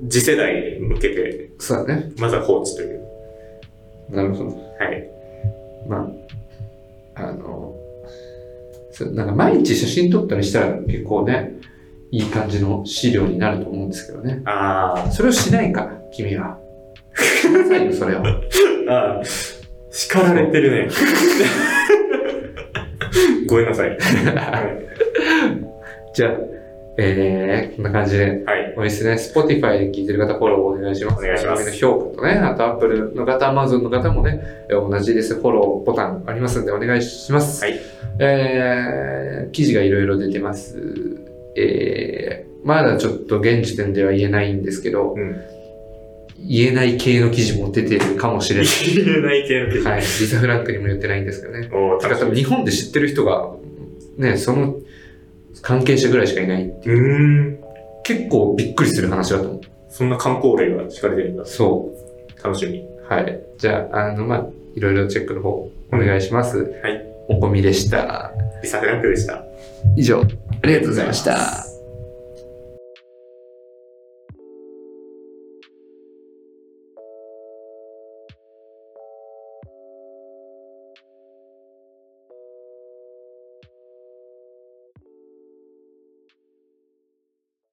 Speaker 3: 次世代に向けて、
Speaker 2: そうだね。
Speaker 3: まずは放置という。
Speaker 2: なるほど。
Speaker 3: はい。
Speaker 2: まあ、あの、そうなんか毎日写真撮ったりしたら結構ね、いい感じの資料になると思うんですけどね。
Speaker 3: あ
Speaker 2: それをしないから、君は。しなさいよ、それを。*laughs*
Speaker 3: あ、ああ、叱られてるね。*laughs* ごめんなさい。はい。
Speaker 2: じゃあ、えー、こんな感じで、
Speaker 3: はい。
Speaker 2: おいですね。Spotify で聞いてる方、フォローお願いします。
Speaker 3: お願いします
Speaker 2: の評価とね、あと Apple の方、Amazon の方もね、えー同じです。フォローボタンありますんで、お願いします。
Speaker 3: はい。
Speaker 2: えー、記事がいろいろ出てます。えー、まだちょっと現時点では言えないんですけど、
Speaker 3: うん。
Speaker 2: 言えない系の記事も出てるかもしれない。
Speaker 3: 言えない系の記事。
Speaker 2: はい。リサ・フランクにも言ってないんですけどね。
Speaker 3: おー
Speaker 2: だから多分日本で知ってる人が、ね、その関係者ぐらいしかいない。
Speaker 3: うーん。
Speaker 2: 結構びっくりする話だと思う。
Speaker 3: そんな観光例が敷かれてるんだ。
Speaker 2: そ
Speaker 3: 楽しみ。
Speaker 2: う。はい。じゃあ、あの、まあ、いろいろチェックの方、お願いします。
Speaker 3: はい。
Speaker 2: おこみでした。
Speaker 3: リサ・フランクでした。
Speaker 2: 以上、ありがとうございました。